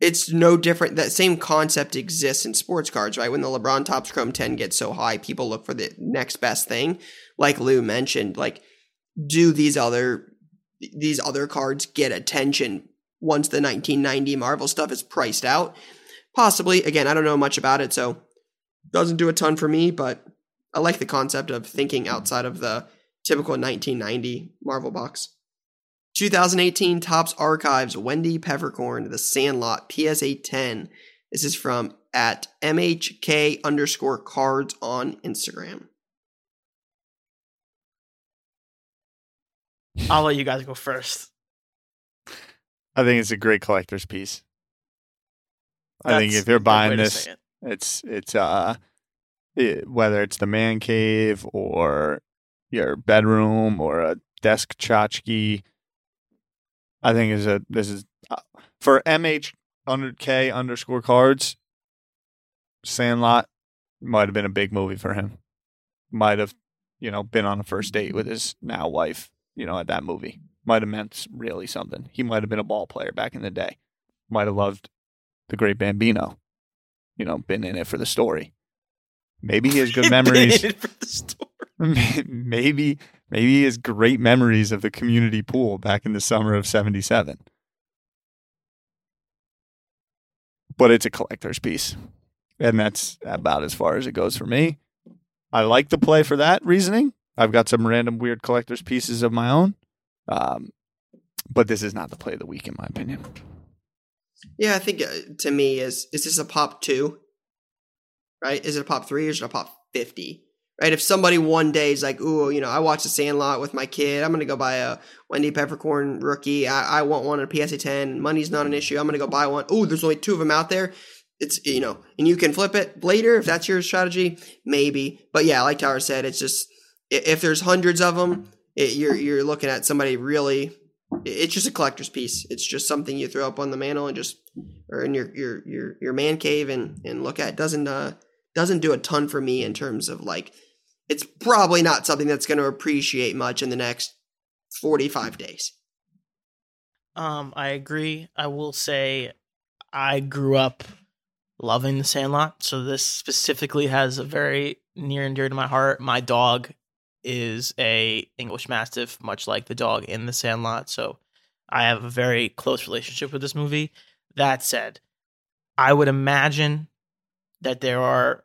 It's no different. That same concept exists in sports cards, right? When the LeBron Topps Chrome 10 gets so high, people look for the next best thing. Like Lou mentioned, like do these other these other cards get attention once the 1990 Marvel stuff is priced out? Possibly. Again, I don't know much about it, so doesn't do a ton for me, but I like the concept of thinking outside of the typical 1990 Marvel box. 2018 Topps Archives Wendy Peppercorn, The Sandlot, PSA 10. This is from at MHK underscore cards on Instagram. I'll let you guys go first. I think it's a great collector's piece. I think if you're buying this, it. It's it's uh it, whether it's the man cave or your bedroom or a desk tchotchke. I think is a this is uh, for MH under K underscore cards. Sandlot might have been a big movie for him. Might have, you know, been on a first date with his now wife. You know, at that movie might have meant really something. He might have been a ball player back in the day. Might have loved the great Bambino you know, been in it for the story. Maybe he has good memories. For the story. *laughs* maybe maybe he has great memories of the community pool back in the summer of 77. But it's a collector's piece. And that's about as far as it goes for me. I like the play for that reasoning. I've got some random weird collector's pieces of my own. Um, but this is not the play of the week, in my opinion. Yeah, I think uh, to me is is this a pop two? Right? Is it a pop three or is it a pop fifty? Right? If somebody one day is like, "Ooh, you know, I watched The Sandlot with my kid. I'm gonna go buy a Wendy Peppercorn rookie. I, I want one at a PSA 10. Money's not an issue. I'm gonna go buy one. Ooh, there's only two of them out there. It's you know, and you can flip it later if that's your strategy, maybe. But yeah, like Tower said, it's just if there's hundreds of them, it, you're you're looking at somebody really. It's just a collector's piece. It's just something you throw up on the mantle and just or in your your your your man cave and and look at. Doesn't uh doesn't do a ton for me in terms of like. It's probably not something that's going to appreciate much in the next forty five days. Um, I agree. I will say I grew up loving the Sandlot, so this specifically has a very near and dear to my heart. My dog is a English Mastiff, much like the dog in the Sandlot, so I have a very close relationship with this movie. That said, I would imagine that there are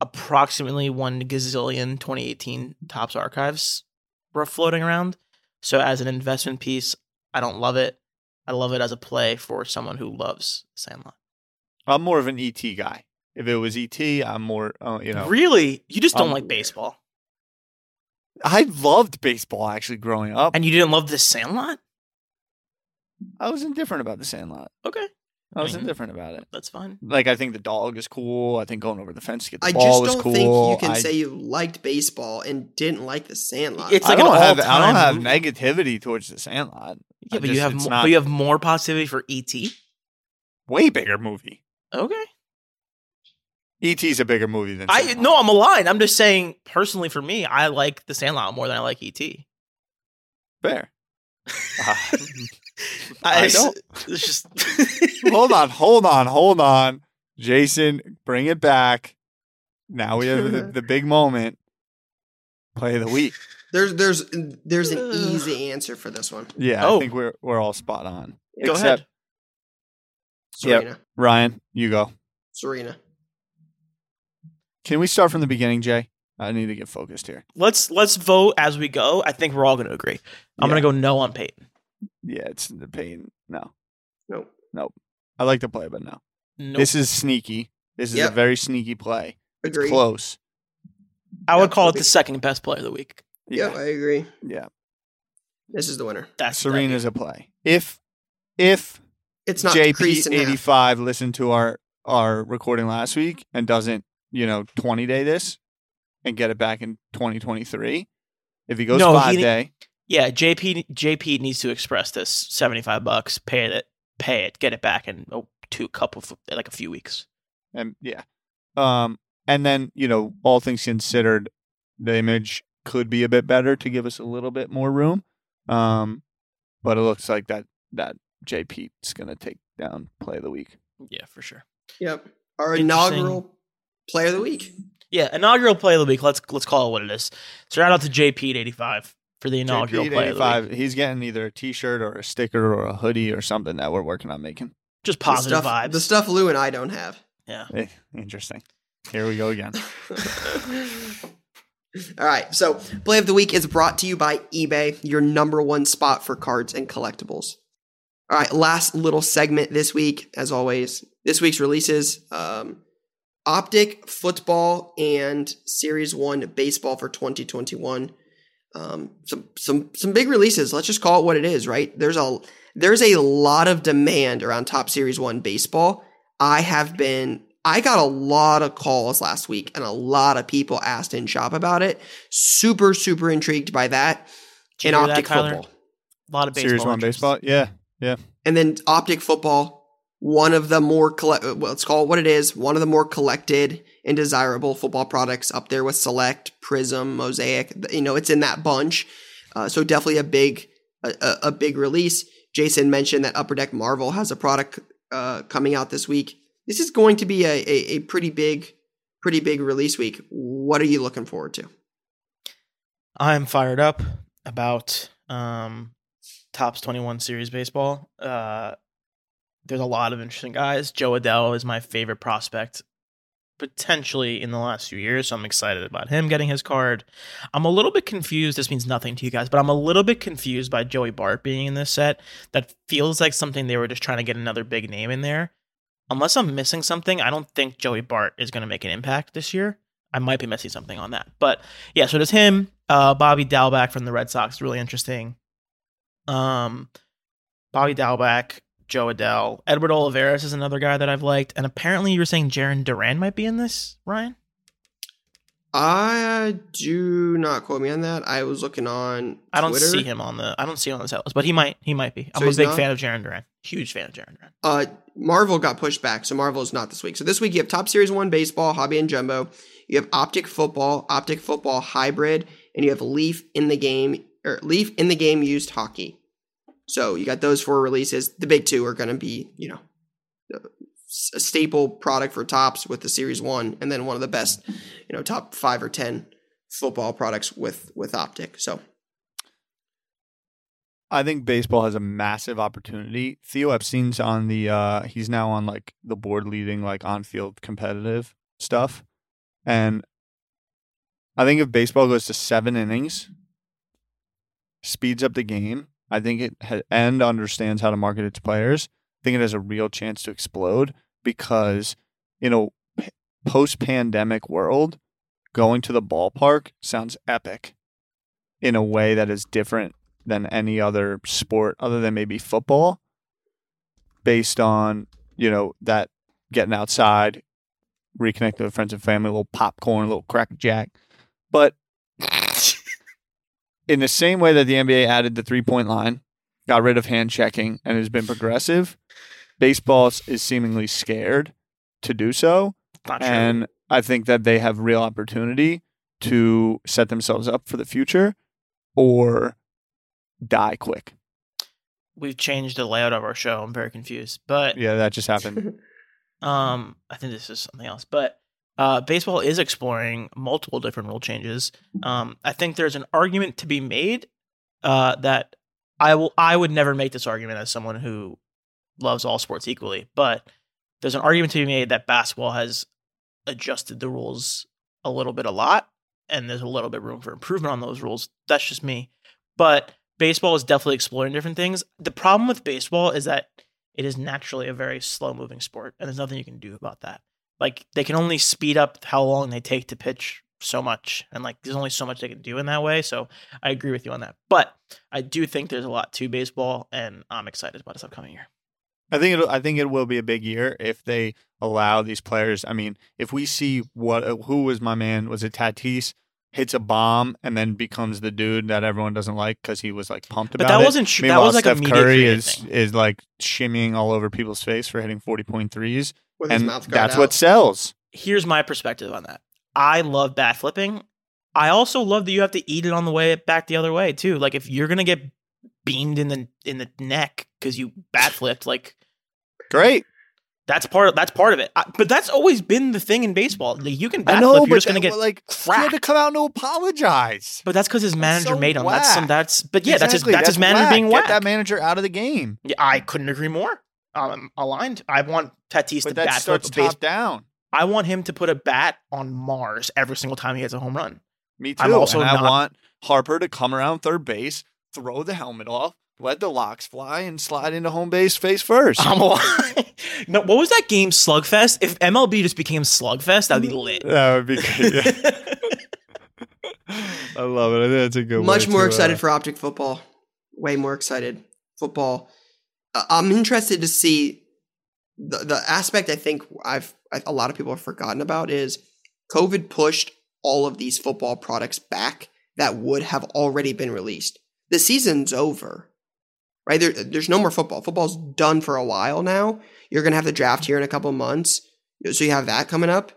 approximately one gazillion 2018 Topps archives floating around. So as an investment piece, I don't love it. I love it as a play for someone who loves Sandlot. I'm more of an ET guy. If it was ET, I'm more, uh, you know. Really? You just don't Um, like baseball. I loved baseball actually growing up. And you didn't love the Sandlot? I was indifferent about the Sandlot. Okay. I was indifferent about it. That's fine. Like I think the dog is cool. I think going over the fence to get the I ball just don't think you can I, say you liked baseball and didn't like the Sandlot. It's like I don't have I don't have movie. negativity towards the Sandlot. Yeah, I but you have it's mo- not- but you have more positivity for ET. way bigger movie. Okay. ET's a bigger movie than I no, I'm aligned. I'm just saying personally for me, I like the Sandlot more than I like ET. fair. *laughs* Ah. I, I don't. It's just *laughs* *laughs* hold on, hold on, hold on. Jason, bring it back. Now we have the, the big moment. Play of the week. There's there's there's an easy answer for this one. Yeah, Oh. I think we're we're all spot on. Go Except ahead. Yep. Serena. Ryan, you go. Serena. Can we start from the beginning, Jay? I need to get focused here. let's let's vote as we go. I think we're all going to agree. I'm Yeah. going to go no on Peyton. Yeah, it's the pain. No, Nope. Nope. I like the play, but no. No, This is sneaky. This is Yep. a very sneaky play. It's close. I would Yep, call it agree. the second best play of the week. Yeah, Yep, I agree. yeah. This is the winner. That's Serena's a play. If if It's not JP creased in half. eighty five listened to our our recording last week and doesn't you know twenty day this and get it back in twenty twenty three. If he goes No, he five ne- day, Yeah, JP JP needs to express this seventy five bucks. Pay it, pay it, get it back in oh, two couple of, like a few weeks. and yeah, um, and then you know all things considered, the image could be a bit better to give us a little bit more room. Um, but it looks like that that JP's gonna take down play of the week. Yeah, for sure. Yep. Our inaugural player of the week. Yeah, inaugural play of the week. Let's let's call it what it is. So Shout out to JP at eighty five for the inaugural JP play of the 85, week. he's getting either a T-shirt or a sticker or a hoodie or something that we're working on making. Just The positive stuff, vibes. The stuff Lou and I don't have. yeah. Eh, interesting. Here we go again. *laughs* All right. So, play of the week is brought to you by eBay, your number one spot for cards and collectibles. All right. Last little segment this week, as always. This week's releases um, Optic, Football, and Series 1 Baseball for 2021. Um, some some some big releases. Let's just call it what it is, right? There's a there's a lot of demand around Topps Series 1 baseball. I have been I got a lot of calls last week and a lot of people asked in shop about it. Super, super intrigued by that. Did you And hear that, optic Tyler? football. A lot of baseball. Series one interest. baseball. Yeah, yeah. And then optic football, one of the more collect well, let's call it what it is, one of the more collected and desirable football products up there with Select, Prizm, Mosaic. You know, it's in that bunch. Uh, so definitely a big a, a, big release. Jason mentioned that Upper Deck Marvel has a product uh, coming out this week. This is going to be a, a, a pretty big, pretty big release week. What are you looking forward to? I'm fired up about um, Topps 21 Series baseball. Uh, there's a lot of interesting guys. Jo Adell is my favorite prospect, potentially in the last few years. So I'm excited about him getting his card. I'm a little bit confused. This means nothing to you guys, but I'm a little bit confused by Joey Bart being in this set. That feels like something they were just trying to get another big name in there. Unless I'm missing something, I don't think Joey Bart is going to make an impact this year. I might be missing something on that. But yeah, so does him. Uh, Bobby Dalbec from the Red Sox, really interesting. Um, Bobby Dalbec, Jo Adell, Edward Olivares is another guy that I've liked, and apparently you were saying Jarren Duran might be in this, Ryan. I do not quote me on that. I was looking on. I don't Twitter. see him on the. I don't see him on the set list, but he might. He might be. I'm So a big not? fan of Jarren Duran. Huge fan of Jarren Duran. Uh, Marvel got pushed back, so Marvel is not this week. So this week you have Topps Series One baseball, hobby and jumbo. You have Optic football, Optic football hybrid, and you have Leaf in the game or Leaf in the game used hockey. So you got those four releases. The big two are going to be, you know, a staple product for Topps with the Series One, and then one of the best, you know, top five or ten football products with with Optic. So I think baseball has a massive opportunity. Theo Epstein's on the uh he's now on like the board leading like on field competitive stuff. And I think if baseball goes to 7 innings, speeds up the game, I think it ha- and understands how to market its players, I think it has a real chance to explode because in a post pandemic world, going to the ballpark sounds epic in a way that is different than any other sport other than maybe football based on you know that getting outside reconnecting with friends and family a little popcorn a little cracker jack but in the same way that the nba added the three point line got rid of hand checking and has been progressive baseball is- seemingly scared to do so and I think that they have real opportunity to set themselves up for the future or die quick. We've changed the layout of our show. I'm very confused, but Yeah, that just happened. *laughs* Um, I think this is something else, but uh, baseball is exploring multiple different rule changes. Um, I think there's an argument to be made uh, that I will. I would never make this argument as someone who loves all sports equally, but there's an argument to be made that basketball has adjusted the rules a little bit a lot, and there's a little bit room for improvement on those rules. That's just me, but baseball is definitely exploring different things. The problem with baseball is that it is naturally a very slow moving sport and there's nothing you can do about that like they can only speed up how long they take to pitch so much and like there's only so much they can do in that way so i agree with you on that but i do think there's a lot to baseball and i'm excited about this upcoming year I think it I think it will be a big year if they allow these players. I mean, if we see what uh, who was my man was it Tatis hits a bomb and then becomes the dude that everyone doesn't like because he was like pumped about it. but that it. wasn't sh- that was like Steph a Curry is thing. is like shimmying all over people's face for hitting forty point threes, with his and mouth guard that's out. what sells. here's my perspective on that. I love bat flipping. I also love that you have to eat it on the way back the other way too. Like if you're gonna get beamed in the in the neck because you bat flipped, like Great. that's part of, that's part of it. I, but that's always been the thing in baseball. Like, you can bat I know, flip, but you're just gonna that- get. like he had to come out and apologize. But that's because his manager so made him. That's some. That's but yeah, Exactly, that's his that's, his manager whack. being Get whack. that manager out of the game. yeah, I couldn't agree more. Um, aligned. I want Tatis But to bat flip starts a base. top down. I want him to put a bat on Mars every single time he hits a home run. Me too. I'm also and I not- want Harper to come around third base, throw the helmet off, let the locks fly, and slide into home base face first. *laughs* I'm alive. no, what was that game? Slugfest. If MLB just became Slugfest, that'd be lit. that would be good. *laughs* I love it. I think that's a good. Much way more to, excited uh, for optic football. Way more excited. Football. I'm interested to see the the aspect. I think I've a lot of people have forgotten about is COVID pushed all of these football products back that would have already been released. The season's over, right? There, there's no more football. Football's done for a while now. You're gonna have the draft here in a couple months, so you have that coming up.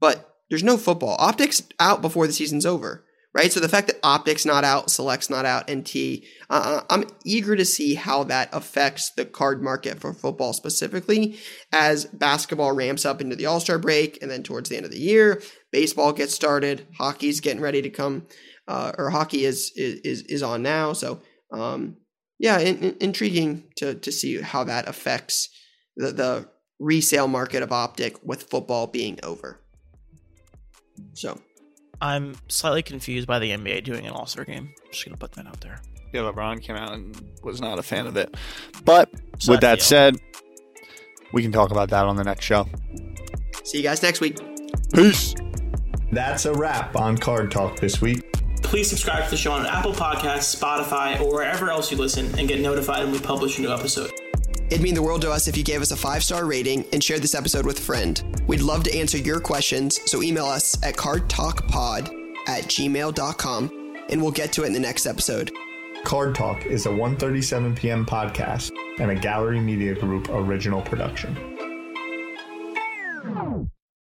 But there's no football. Optics out before the season's over right? So the fact that Optics not out, Select's not out, and T, uh, I'm eager to see how that affects the card market for football specifically as basketball ramps up into the All Star break, and then towards the end of the year, baseball gets started, hockey's getting ready to come, uh, or hockey is is is on now. So um, yeah, in, in- intriguing to to see how that affects the the resale market of Optic with football being over. So. I'm slightly confused by the NBA doing an All Star game. Just gonna put that out there. Yeah, LeBron came out and was not a fan of it. But So with that feel- said, we can talk about that on the next show. See you guys next week. Peace. That's a wrap on Card Talk this week. Please subscribe to the show on Apple Podcasts, Spotify, or wherever else you listen and get notified when we publish a new episode. It'd mean the world to us if you gave us a five star rating and shared this episode with a friend. We'd love to answer your questions, so email us at cardtalkpod at gmail.com and we'll get to it in the next episode. Card Talk is a 1:37 p.m. podcast and a Gallery Media Group original production.